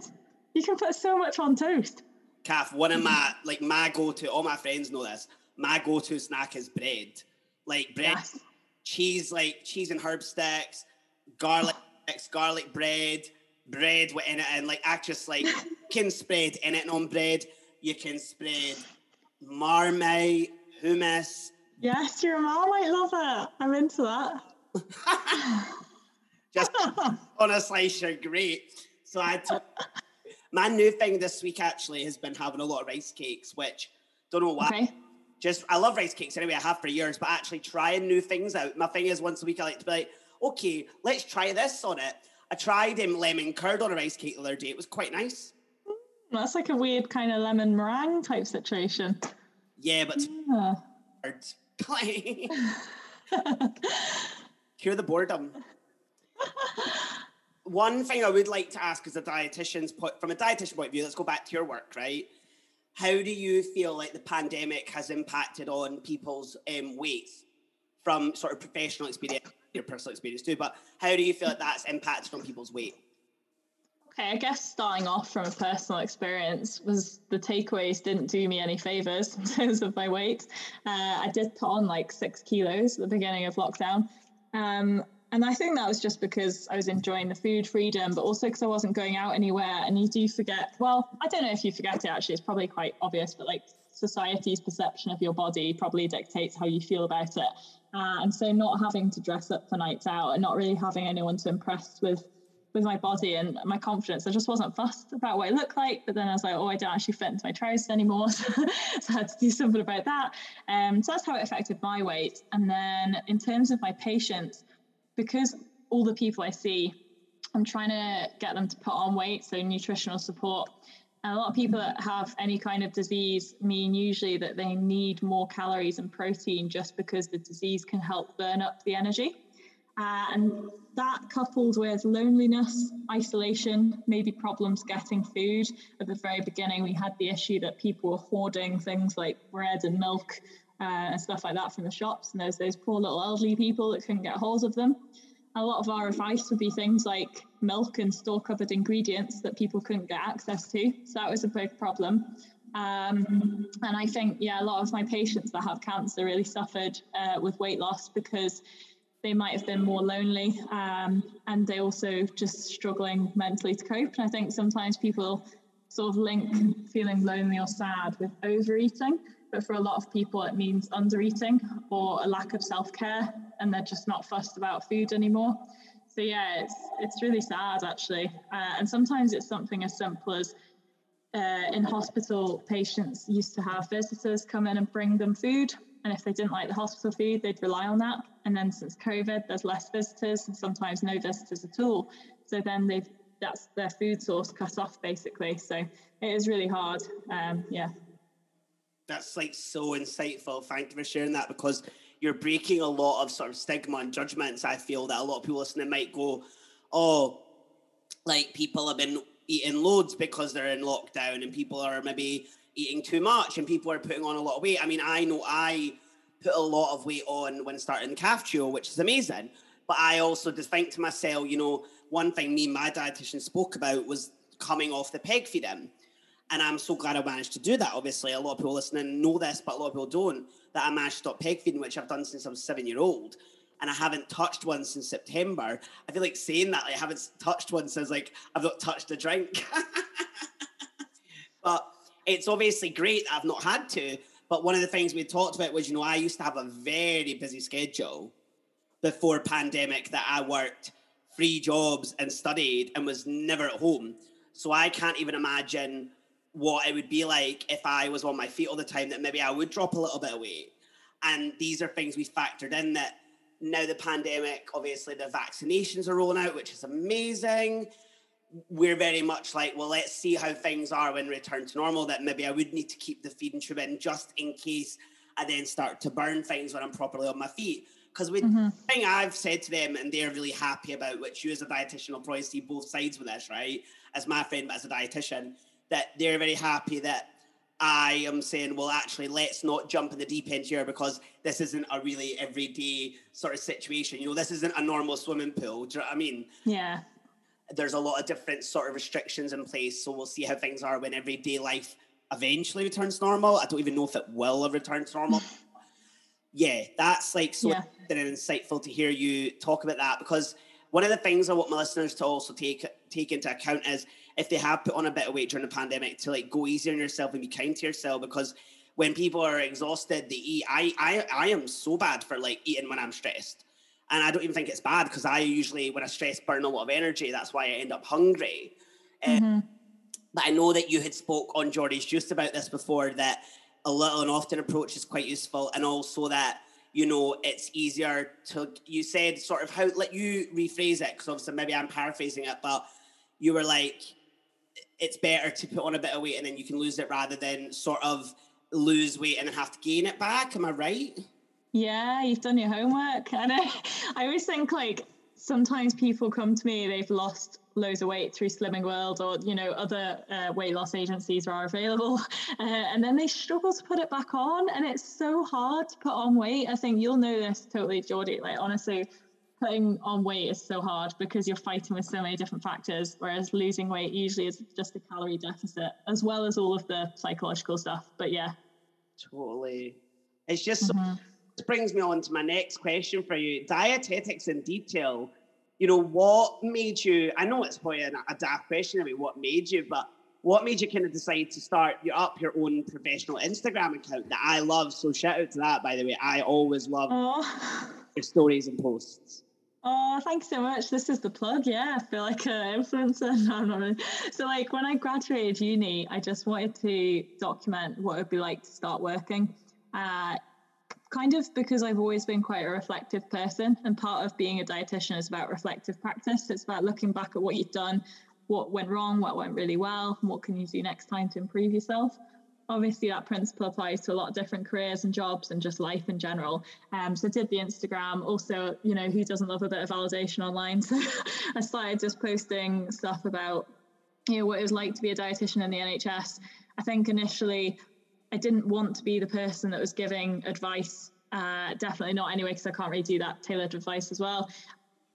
Speaker 2: You can put so much on toast.
Speaker 1: Kath, one of my like my go-to. All my friends know this. My go-to snack is bread, like bread, yes. cheese, like cheese and herb sticks, garlic garlic bread, bread in it, and like act just like can spread in it on bread. You can spread marmite, hummus.
Speaker 2: Yes, your mom might love it. I'm into that.
Speaker 1: just honestly, you're great. So I my new thing this week actually has been having a lot of rice cakes, which don't know why. Okay. Just I love rice cakes anyway. I have for years, but actually trying new things out. My thing is once a week I like to be like, okay, let's try this on it. I tried um, lemon curd on a rice cake the other day. It was quite nice.
Speaker 2: That's like a weird kind of lemon meringue type situation.
Speaker 1: Yeah, but yeah. cure the boredom. One thing I would like to ask as a dietitian's point, from a dietitian point of view, let's go back to your work, right? How do you feel like the pandemic has impacted on people's um, weight from sort of professional experience? Your personal experience too, but how do you feel like that's impacted on people's weight?
Speaker 2: Okay, I guess starting off from a personal experience was the takeaways didn't do me any favors in terms of my weight. Uh, I did put on like six kilos at the beginning of lockdown. Um, and I think that was just because I was enjoying the food freedom, but also because I wasn't going out anywhere. And you do forget, well, I don't know if you forget it actually, it's probably quite obvious, but like society's perception of your body probably dictates how you feel about it. Uh, and so not having to dress up for nights out and not really having anyone to impress with with my body and my confidence. I just wasn't fussed about what I looked like. But then I was like, oh, I don't actually fit into my trousers anymore. so I had to do something about that. Um, so that's how it affected my weight. And then in terms of my patients, because all the people I see, I'm trying to get them to put on weight, so nutritional support. A lot of people that have any kind of disease mean usually that they need more calories and protein just because the disease can help burn up the energy. Uh, and that coupled with loneliness, isolation, maybe problems getting food. At the very beginning, we had the issue that people were hoarding things like bread and milk uh, and stuff like that from the shops. And there's those poor little elderly people that couldn't get hold of them. A lot of our advice would be things like milk and store cupboard ingredients that people couldn't get access to. So that was a big problem. Um, and I think, yeah, a lot of my patients that have cancer really suffered uh, with weight loss because they might have been more lonely um, and they also just struggling mentally to cope. And I think sometimes people sort of link feeling lonely or sad with overeating, but for a lot of people, it means undereating or a lack of self care, and they're just not fussed about food anymore. So yeah, it's it's really sad actually, uh, and sometimes it's something as simple as uh, in hospital, patients used to have visitors come in and bring them food, and if they didn't like the hospital food, they'd rely on that. And then since COVID, there's less visitors and sometimes no visitors at all. So then they've that's their food source cut off basically. So it is really hard. Um, yeah.
Speaker 1: That's like so insightful. Thank you for sharing that because you're breaking a lot of sort of stigma and judgments. I feel that a lot of people listening might go, "Oh, like people have been eating loads because they're in lockdown, and people are maybe eating too much, and people are putting on a lot of weight." I mean, I know I put a lot of weight on when starting Kaftrio, which is amazing. But I also just think to myself, you know, one thing me and my dietitian spoke about was coming off the peg feeding. And I'm so glad I managed to do that. Obviously, a lot of people listening know this, but a lot of people don't. That I managed to stop peg feeding, which I've done since I was seven year old. And I haven't touched one since September. I feel like saying that, like, I haven't touched one since like I've not touched a drink. but it's obviously great I've not had to. But one of the things we talked about was, you know, I used to have a very busy schedule before pandemic that I worked three jobs and studied and was never at home. So I can't even imagine what it would be like if I was on my feet all the time, that maybe I would drop a little bit of weight. And these are things we factored in that now the pandemic, obviously the vaccinations are rolling out, which is amazing. We're very much like, well, let's see how things are when we return to normal. That maybe I would need to keep the feeding tube in just in case I then start to burn things when I'm properly on my feet. Because the mm-hmm. thing I've said to them, and they're really happy about, which you as a dietitian will probably see both sides with this, right? As my friend, but as a dietitian, that they're very happy that I am saying, well, actually, let's not jump in the deep end here because this isn't a really everyday sort of situation. You know, this isn't a normal swimming pool. Do you know what I mean?
Speaker 2: Yeah.
Speaker 1: There's a lot of different sort of restrictions in place. So we'll see how things are when everyday life eventually returns normal. I don't even know if it will return to normal. yeah, that's like so yeah. insightful to hear you talk about that because one of the things I want my listeners to also take take into account is if they have put on a bit of weight during the pandemic to like go easy on yourself and be kind to yourself because when people are exhausted they eat. I I I am so bad for like eating when I'm stressed. And I don't even think it's bad because I usually when I stress burn a lot of energy. That's why I end up hungry. Um, mm-hmm. but I know that you had spoke on Jordy's Juice about this before that a little and often approach is quite useful and also that you know it's easier to you said sort of how let you rephrase it because obviously maybe i'm paraphrasing it but you were like it's better to put on a bit of weight and then you can lose it rather than sort of lose weight and then have to gain it back am i right
Speaker 2: yeah you've done your homework and I, I always think like sometimes people come to me they've lost loads of weight through Slimming World or you know other uh, weight loss agencies are available, uh, and then they struggle to put it back on, and it's so hard to put on weight. I think you'll know this totally, Jordy. Like honestly, putting on weight is so hard because you're fighting with so many different factors. Whereas losing weight usually is just a calorie deficit as well as all of the psychological stuff. But yeah,
Speaker 1: totally. It's just. Mm-hmm. This brings me on to my next question for you. Dietetics in detail you know, what made you? I know it's probably a, a daft question about what made you, but what made you kind of decide to start you up your own professional Instagram account that I love? So shout out to that, by the way. I always love stories and posts.
Speaker 2: Oh, thanks so much. This is the plug. Yeah, I feel like an influencer. No. So, like, when I graduated uni, I just wanted to document what it would be like to start working. Uh, kind of because I've always been quite a reflective person, and part of being a dietitian is about reflective practice. It's about looking back at what you've done, what went wrong, what went really well, and what can you do next time to improve yourself obviously that principle applies to a lot of different careers and jobs and just life in general. Um, so did the Instagram. Also, you know, who doesn't love a bit of validation online? So I started just posting stuff about, you know, what it was like to be a dietitian in the NHS. I think initially I didn't want to be the person that was giving advice. Uh, definitely not anyway, because I can't really do that tailored advice as well.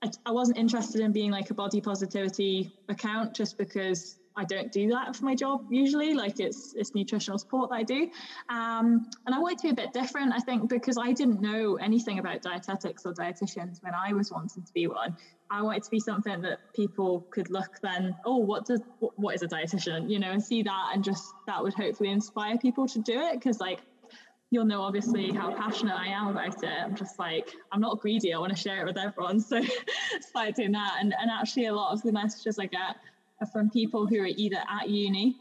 Speaker 2: I, I wasn't interested in being like a body positivity account just because I don't do that for my job usually. Like it's it's nutritional support that I do, um, and I wanted to be a bit different. I think because I didn't know anything about dietetics or dietitians when I was wanting to be one. I wanted to be something that people could look then. Oh, what does what, is a dietitian? You know, and see that, and just that would hopefully inspire people to do it. Because like you'll know obviously how passionate I am about it. I'm just like, I'm not greedy. I want to share it with everyone. So started doing that. And, and actually a lot of the messages I get from people who are either at uni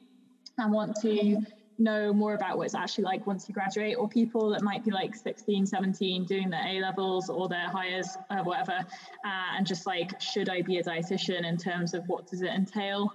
Speaker 2: and want to know more about what it's actually like once you graduate, or people that might be like 16, 17 doing their A levels or their Highers, uh, whatever, uh, and just like, should I be a dietitian in terms of what does it entail?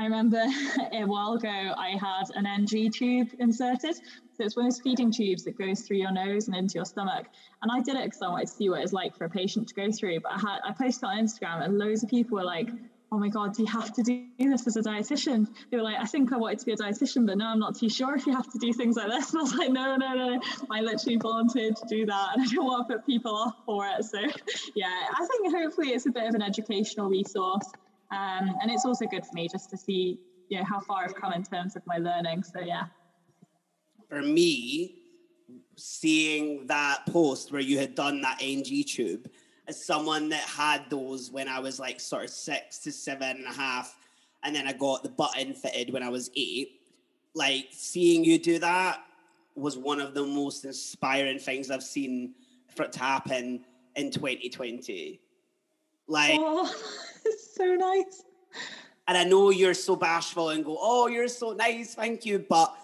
Speaker 2: I remember a while ago I had an NG tube inserted. So it's one of those feeding tubes that goes through your nose and into your stomach. And I did it because I wanted to see what it's like for a patient to go through. But I had I posted on Instagram and loads of people were like, oh my god do you have to do this as a dietitian? They were like i think i wanted to be a dietitian but now i'm not too sure if you have to do things like this. And i was like no no no. No. i literally volunteered to do that and i don't want to put people off for it. So yeah i think hopefully it's a bit of an educational resource. Um, and it's also good for me just to see you know how far i've come in terms of my learning. So yeah.
Speaker 1: For me seeing that post where you had done that ng tube as someone that had those when I was like sort of six to seven and a half, and then I got the button fitted when I was eight. Like seeing you do that was one of the most inspiring things I've seen for it to happen in 2020. Like,
Speaker 2: oh, it's so nice.
Speaker 1: And I know you're so bashful and go, oh, you're so nice, thank you. But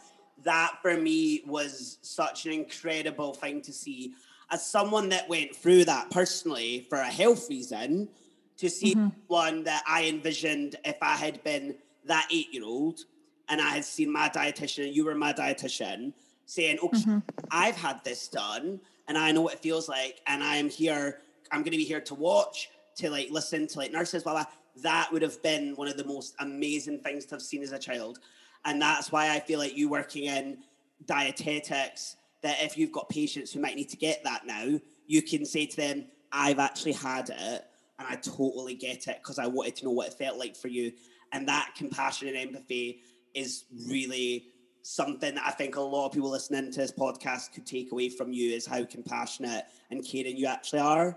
Speaker 1: that for me was such an incredible thing to see as someone that went through that personally for a health reason, to see mm-hmm. one that I envisioned if I had been that eight year old and I had seen my dietitian you were my dietitian saying, okay, mm-hmm. I've had this done and I know what it feels like and I am here, I'm going to be here to watch, to like listen to like nurses, blah, blah. That would have been one of the most amazing things to have seen as a child. And that's why I feel like you working in dietetics that if you've got patients who might need to get that now, you can say to them, I've actually had it and I totally get it because I wanted to know what it felt like for you. And that compassion and empathy is really something that I think a lot of people listening to this podcast could take away from you is how compassionate and caring you actually are.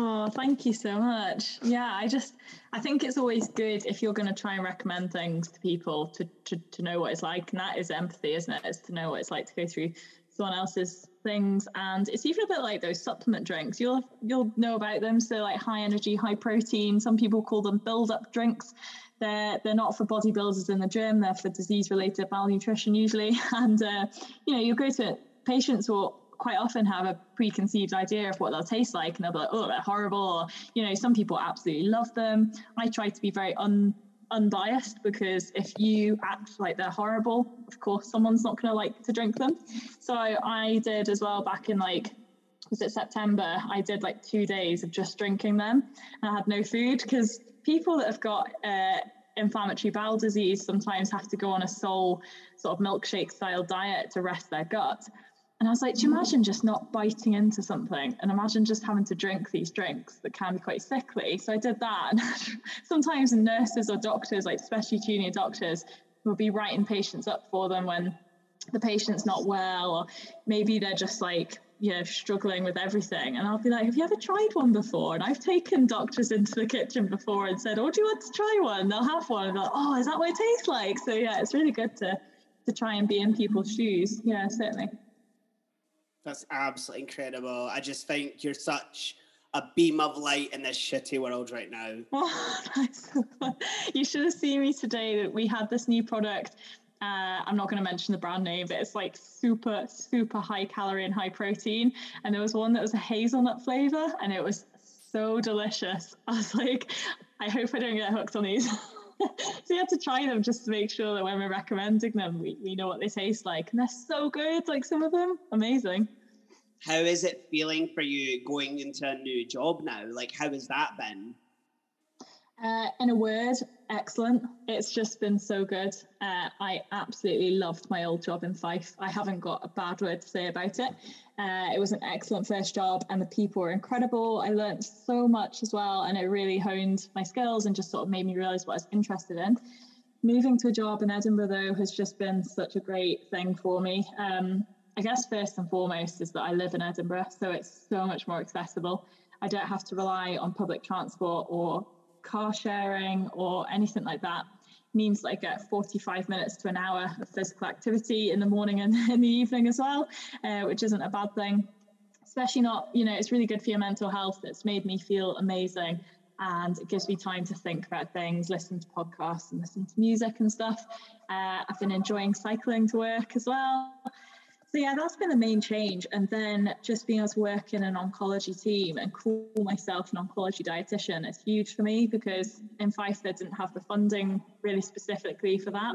Speaker 2: Oh, thank you so much. Yeah, I just I think it's always good if you're going to try and recommend things to people to, to to know what it's like, and that is empathy, isn't it? It's to know what it's like to go through someone else's things. And it's even a bit like those supplement drinks. You'll you'll know about them. So like high energy high protein some people call them build up drinks. They're they're not for bodybuilders in the gym. They're for disease related malnutrition usually. And uh, you know you go to patients will quite often have a preconceived idea of what they'll taste like. And they'll be like oh they're horrible or you know some people absolutely love them. I try to be very un unbiased because if you act like they're horrible, of course, someone's not going to like to drink them. So I did as well back in like, was it September? I did like two days of just drinking them and I had no food because people that have got uh, inflammatory bowel disease sometimes have to go on a sole sort of milkshake style diet to rest their gut. And I was like, do you mm. imagine just not biting into something and imagine just having to drink these drinks that can be quite sickly? So I did that. And sometimes nurses or doctors, like especially junior doctors, will be writing patients up for them when the patient's not well, or maybe they're just like, you know, struggling with everything. And I'll be like, have you ever tried one before? And I've taken doctors into the kitchen before and said, oh, do you want to try one? They'll have one. And they're like, oh, is that what it tastes like? So yeah, it's really good to to try and be in people's shoes. Yeah, certainly.
Speaker 1: That's absolutely incredible. I just think you're such a beam of light in this shitty world right now.
Speaker 2: Oh, you should have seen me today. That we had this new product. Uh, I'm not going to mention the brand name, but it's like super, super high calorie and high protein. And there was one that was a hazelnut flavor, and it was so delicious. I was like, I hope I don't get hooked on these. so you had to try them just to make sure that when we're recommending them, we, we know what they taste like. And they're so good, like some of them, amazing.
Speaker 1: How is it feeling for you going into a new job now? Like, how has that been?
Speaker 2: Uh, in a word, excellent. It's just been so good. Uh, I absolutely loved my old job in Fife. I haven't got a bad word to say about it. Uh, it was an excellent first job, and the people were incredible. I learned so much as well, and it really honed my skills and just sort of made me realize what I was interested in. Moving to a job in Edinburgh, though, has just been such a great thing for me. Um, I guess first and foremost is that I live in Edinburgh, so it's so much more accessible. I don't have to rely on public transport or car sharing or anything like that means like get 45 minutes to an hour of physical activity in the morning and in the evening as well, uh, which isn't a bad thing. Especially not, you know, it's really good for your mental health. It's made me feel amazing and it gives me time to think about things, listen to podcasts and listen to music and stuff. Uh, I've been enjoying cycling to work as well. So yeah, that's been the main change. And then just being able to work in an oncology team and call myself an oncology dietitian is huge for me because in they didn't have the funding really specifically for that.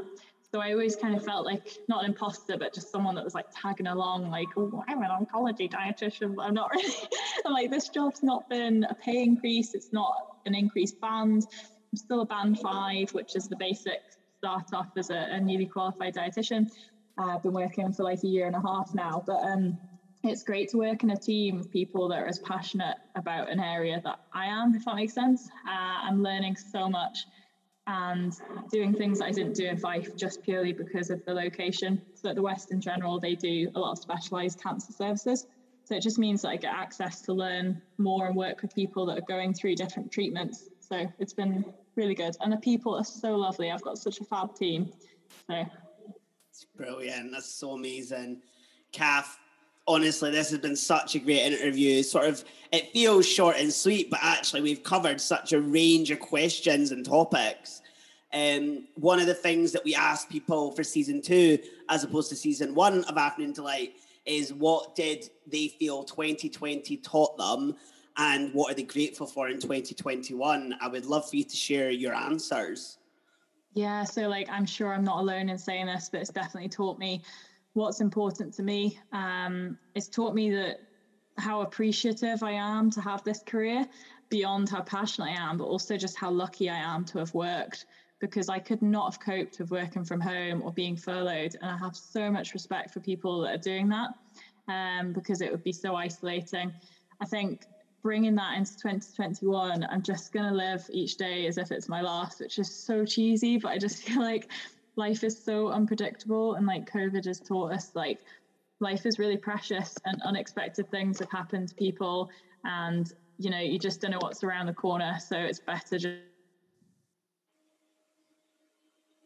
Speaker 2: So I always kind of felt like not an imposter, but just someone that was like tagging along, like, oh, I'm an oncology dietitian, but I'm not really. and like this job's not been a pay increase, it's not an increased band. I'm still a band five, which is the basic start off as a, a newly qualified dietitian. I've been working for like a year and a half now, but um, it's great to work in a team of people that are as passionate about an area that I am, if that makes sense. Uh, I'm learning so much and doing things that I didn't do in Fife just purely because of the location. So at the Western General, they do a lot of specialised cancer services. So it just means that I get access to learn more and work with people that are going through different treatments. So it's been really good. And the people are so lovely. I've got such a fab team. So
Speaker 1: it's brilliant. That's so amazing. Kath, honestly, this has been such a great interview. Sort of, it feels short and sweet, but actually, we've covered such a range of questions and topics. Um, one of the things that we asked people for season two, as opposed to season one of Afternoon Deelight, is what did they feel 2020 taught them, and what are they grateful for in 2021? I would love for you to share your answers.
Speaker 2: Yeah, so like I'm sure I'm not alone in saying this, but it's definitely taught me what's important to me. Um, it's taught me that how appreciative I am to have this career beyond how passionate I am, but also just how lucky I am to have worked because I could not have coped with working from home or being furloughed. And I have so much respect for people that are doing that um, because it would be so isolating. I think bringing that into 2021, I'm just going to live each day as if it's my last, which is so cheesy, but I just feel like life is so unpredictable. And like COVID has taught us, like, life is really precious and unexpected things have happened to people. And, you know, you just don't know what's around the corner. So it's better just,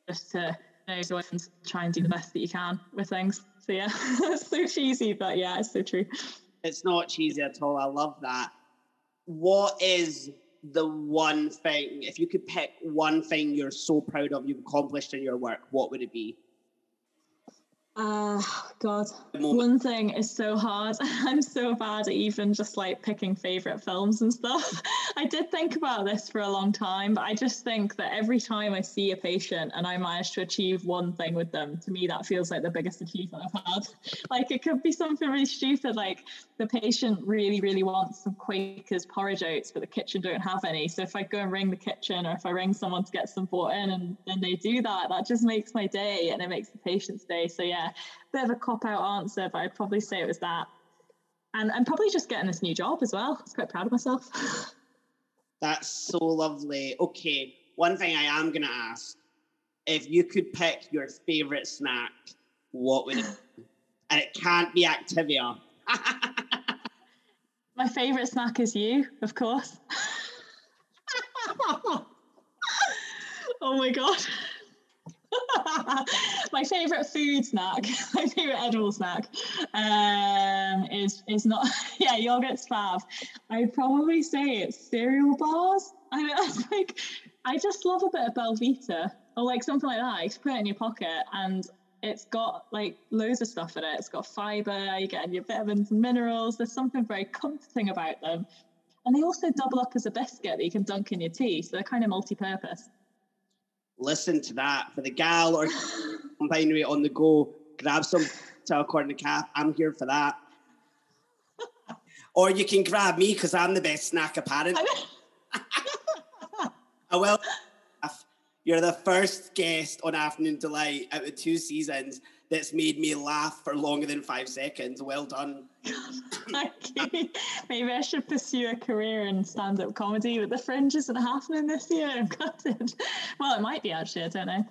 Speaker 2: just to know and try and do the best that you can with things. So yeah, it's so cheesy, but yeah, it's so true.
Speaker 1: It's not cheesy at all. I love that what is the one thing, if you could pick one thing you're so proud of you've accomplished in your work, what would it be?
Speaker 2: Uh, God, one thing is so hard. I'm so bad at even just like picking favorite films and stuff. I did think about this for a long time, but I just think that every time I see a patient and I manage to achieve one thing with them, to me, that feels like the biggest achievement I've had. Like it could be something really stupid, like the patient really, really wants some Quakers porridge oats, but the kitchen don't have any. So if I go and ring the kitchen or if I ring someone to get some brought in and then they do that, that just makes my day and it makes the patient's day. So yeah, bit of a cop out answer, but I'd probably say it was that. And I'm probably just getting this new job as well. I was quite proud of myself.
Speaker 1: That's so lovely. Okay, one thing I am going to ask if you could pick your favorite snack, what would it be? And it can't be Activia.
Speaker 2: My favorite snack is you, of course. oh my God. my favorite food snack, my favorite edible snack, um, is is not yeah yogurt's fab. I'd probably say it's cereal bars. I mean, that's like I just love a bit of Belvita or like something like that. You just put it in your pocket and it's got like loads of stuff in it. It's got fiber, you get your vitamins and minerals. There's something very comforting about them. And they also double up as a biscuit that you can dunk in your tea. So they're kind of multi purpose.
Speaker 3: Listen to that. For the gal or binary on the go, grab some to according to Kath. I'm here for that. or you can grab me because I'm the best snack apparent. I will. You're the first guest on Afternoon Deelight out of two seasons that's made me laugh for longer than five seconds. Well done.
Speaker 2: Thank you. Maybe I should pursue a career in stand up comedy, but the fringe isn't happening this year. I'm gutted. Well, it might be actually, I don't know.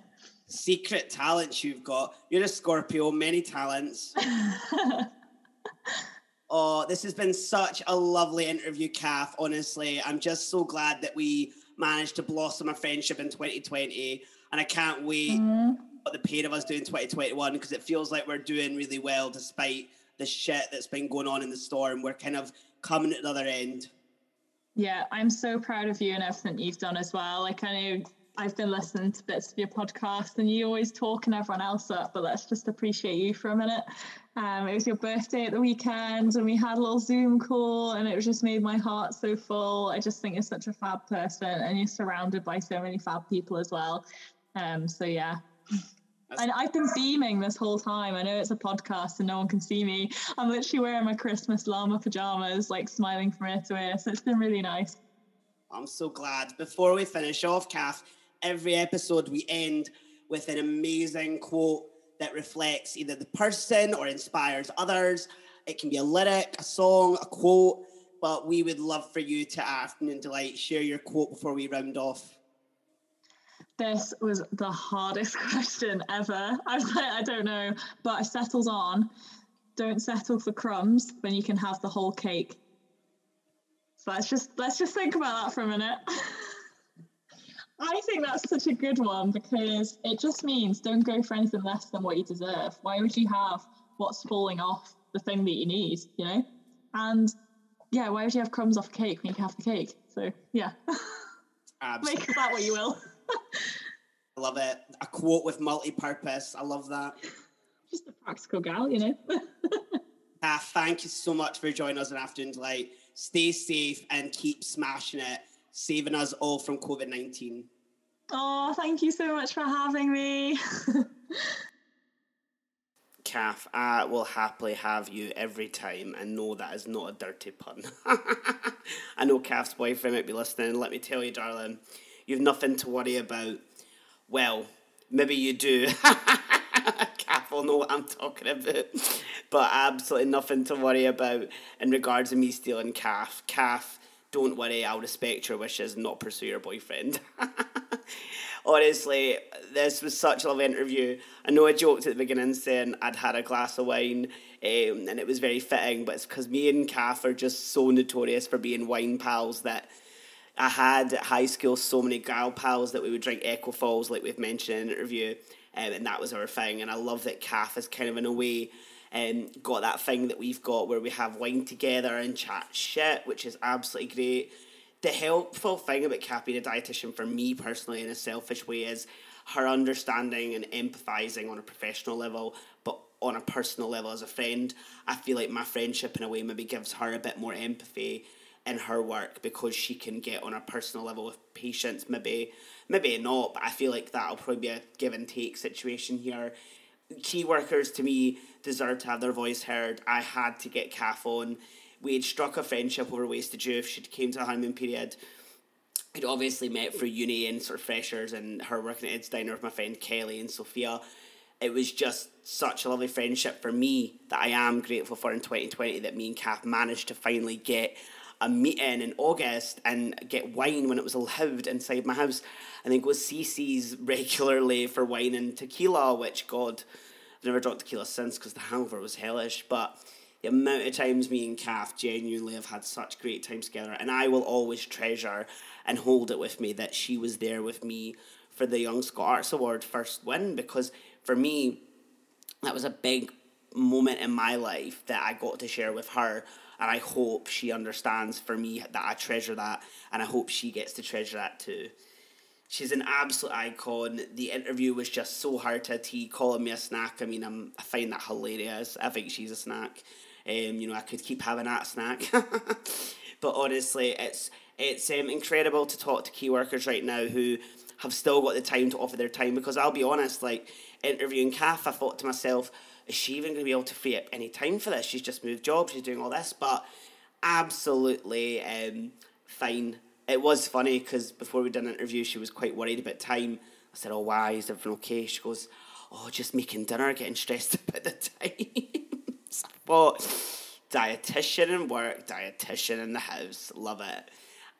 Speaker 3: Secret talents you've got. You're a Scorpio, many talents. oh, this has been such a lovely interview, Kath. Honestly, I'm just so glad that we managed to blossom a friendship in 2020. And I can't wait mm-hmm. What the pair of us do in 2021 because it feels like we're doing really well despite the shit that's been going on in the storm. We're kind of coming at the other end.
Speaker 2: Yeah, I'm so proud of you and everything you've done as well. Like I know I've been listening to bits of your podcast and you always talking everyone else up, but let's just appreciate you for a minute. Um, it was your birthday at the weekend and we had a little Zoom call and it just made my heart so full. I just think you're such a fab person and you're surrounded by so many fab people as well. Um, so yeah. And I've been beaming this whole time. I know it's a podcast and no one can see me. I'm literally wearing my Christmas llama pajamas, like smiling from ear to ear. So it's been really nice.
Speaker 3: I'm so glad. Before we finish off, Kath, every episode we end with an amazing quote that reflects either the person or inspires others. It can be a lyric, a song, a quote, but we would love for you to Afternoon Deelight share your quote before we round off.
Speaker 2: This was the hardest question ever. I was like, I don't know, but I settled on don't settle for crumbs when you can have the whole cake. So let's just let's just think about that for a minute. I think that's such a good one because it just means don't go for anything less than what you deserve. Why would you have what's falling off the thing that you need, you know? And yeah, why would you have crumbs off a cake when you can have the cake? So yeah. Make of that what you will.
Speaker 3: I love it. A quote with multi-purpose. I love that.
Speaker 2: Just a practical gal, you know.
Speaker 3: uh, thank you so much for joining us on Afternoon Deelight. Stay safe and keep smashing it saving us all from COVID 19.
Speaker 2: Oh, thank you so much for having me.
Speaker 1: Kath, I will happily have you every time and know that is not a dirty pun. I know Kath's boyfriend might be listening. Let me tell you, darling, you've nothing to worry about. Well, maybe you do. Will know what I'm talking about. But absolutely nothing to worry about in regards to me stealing Kath. Kath, don't worry, I'll respect your wishes and not pursue your boyfriend. Honestly, this was such a lovely interview. I know I joked at the beginning saying I'd had a glass of wine um, and it was very fitting, but it's because me and Kath are just so notorious for being wine pals that I had at high school so many gal pals that we would drink Echo Falls, like we've mentioned in the interview, um, and that was our thing. And I love that Kath is kind of in a way um, got that thing that we've got where we have wine together and chat shit, which is absolutely great. The helpful thing about Kath being a dietitian for me personally in a selfish way is her understanding and empathizing on a professional level, but on a personal level as a friend. I feel like my friendship in a way maybe gives her a bit more empathy in her work because she can get on a personal level with patients maybe maybe not but i feel like that'll probably be a give and take situation here key workers to me deserve to have their voice heard. I had to get Kath on. We had struck a friendship over Wasted Youth. She came to the honeymoon period. I'd obviously met for uni and sort of freshers and her working at Ed's Diner with my friend Kelly and Sophia. It was just such a lovely friendship for me that I am grateful for in 2020 that me and Kath managed to finally get a meeting in August and get wine when it was allowed inside my house and then go CC's regularly for wine and tequila, which, God, I've never drunk tequila since because the hangover was hellish. But the amount of times me and Kath genuinely have had such great times together, and I will always treasure and hold it with me that she was there with me for the Young Scot Arts Award first win because for me, that was a big moment in my life that I got to share with her. And I hope she understands for me that I treasure that. And I hope she gets to treasure that too. She's an absolute icon. The interview was just so hard to tea, calling me a snack. I mean, I'm, I find that hilarious. I think she's a snack. Um, you know, I could keep having that snack. but honestly, it's it's um, incredible to talk to key workers right now who have still got the time to offer their time because I'll be honest, like interviewing Kath, I thought to myself, is she even going to be able to free up any time for this? She's just moved jobs, she's doing all this, but absolutely um, fine. It was funny because before we did an interview, she was quite worried about time. I said, "Oh, why is everything okay?" She goes, "Oh, just making dinner, getting stressed about the time." thought, dietitian in work, dietitian in the house, love it,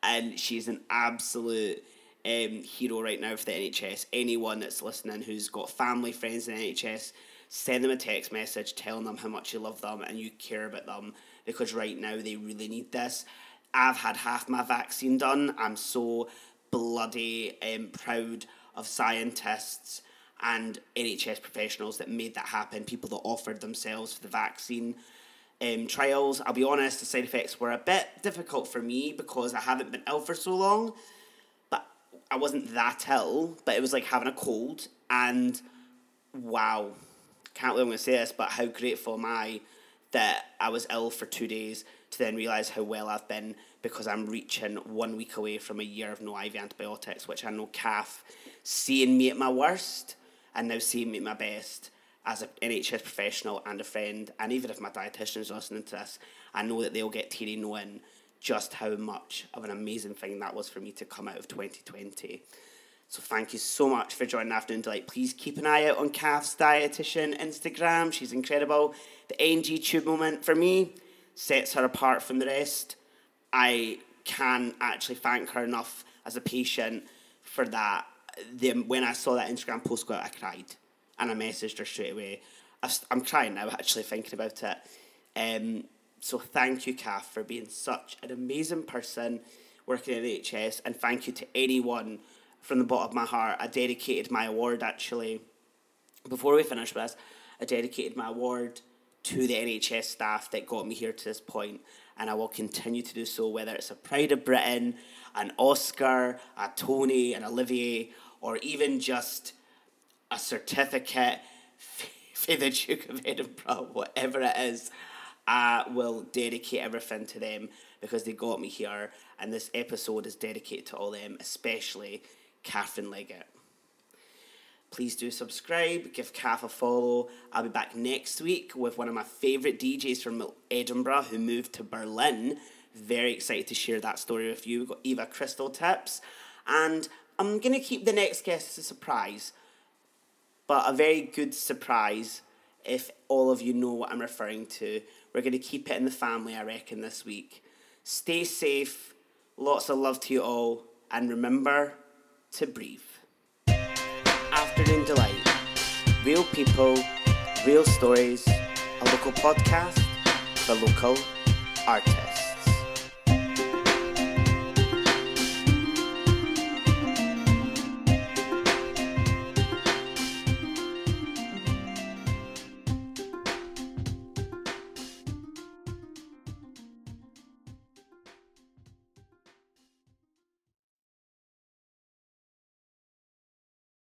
Speaker 1: and she's an absolute um, hero right now for the NHS. Anyone that's listening who's got family, friends in NHS, send them a text message telling them how much you love them and you care about them because right now they really need this. I've had half my vaccine done. I'm so bloody um, proud of scientists and NHS professionals that made that happen, people that offered themselves for the vaccine um, trials. I'll be honest, the side effects were a bit difficult for me because I haven't been ill for so long. But I wasn't that ill, but it was like having a cold. And wow, can't believe I'm going to say this, but how grateful am I that I was ill for two days to then realise how well I've been because I'm reaching one week away from a year of no IV antibiotics, which I know Kath, seeing me at my worst and now seeing me at my best as an NHS professional and a friend, and even if my dietitian's listening to this, I know that they'll get teary knowing just how much of an amazing thing that was for me to come out of 2020. So thank you so much for joining Afternoon Deelight. Please keep an eye out on Kath's Dietitian Instagram. She's incredible. The NG Tube moment for me sets her apart from the rest. I can actually thank her enough as a patient for that. The, when I saw that Instagram post go out, I cried and I messaged her straight away. I'm crying now, actually, thinking about it. Um, so thank you, Kath, for being such an amazing person working in NHS, and thank you to anyone from the bottom of my heart. I dedicated my award actually. Before we finish this, I dedicated my award to the NHS staff that got me here to this point, and I will continue to do so, whether it's a Pride of Britain, an Oscar, a Tony, an Olivier, or even just a certificate for the Duke of Edinburgh, whatever it is. I will dedicate everything to them because they got me here, and this episode is dedicated to all them, especially Kathryn Leggett. Please do subscribe, give Kath a follow. I'll be back next week with one of my favourite DJs from Edinburgh who moved to Berlin. Very excited to share that story with you. We've got Eva Crystal Tips, and I'm going to keep the next guest a surprise, but a very good surprise if all of you know what I'm referring to. We're going to keep it in the family, I reckon, this week. Stay safe, lots of love to you all, and remember to breathe. Afternoon Deelight. Real people, real stories, a local podcast for local artists.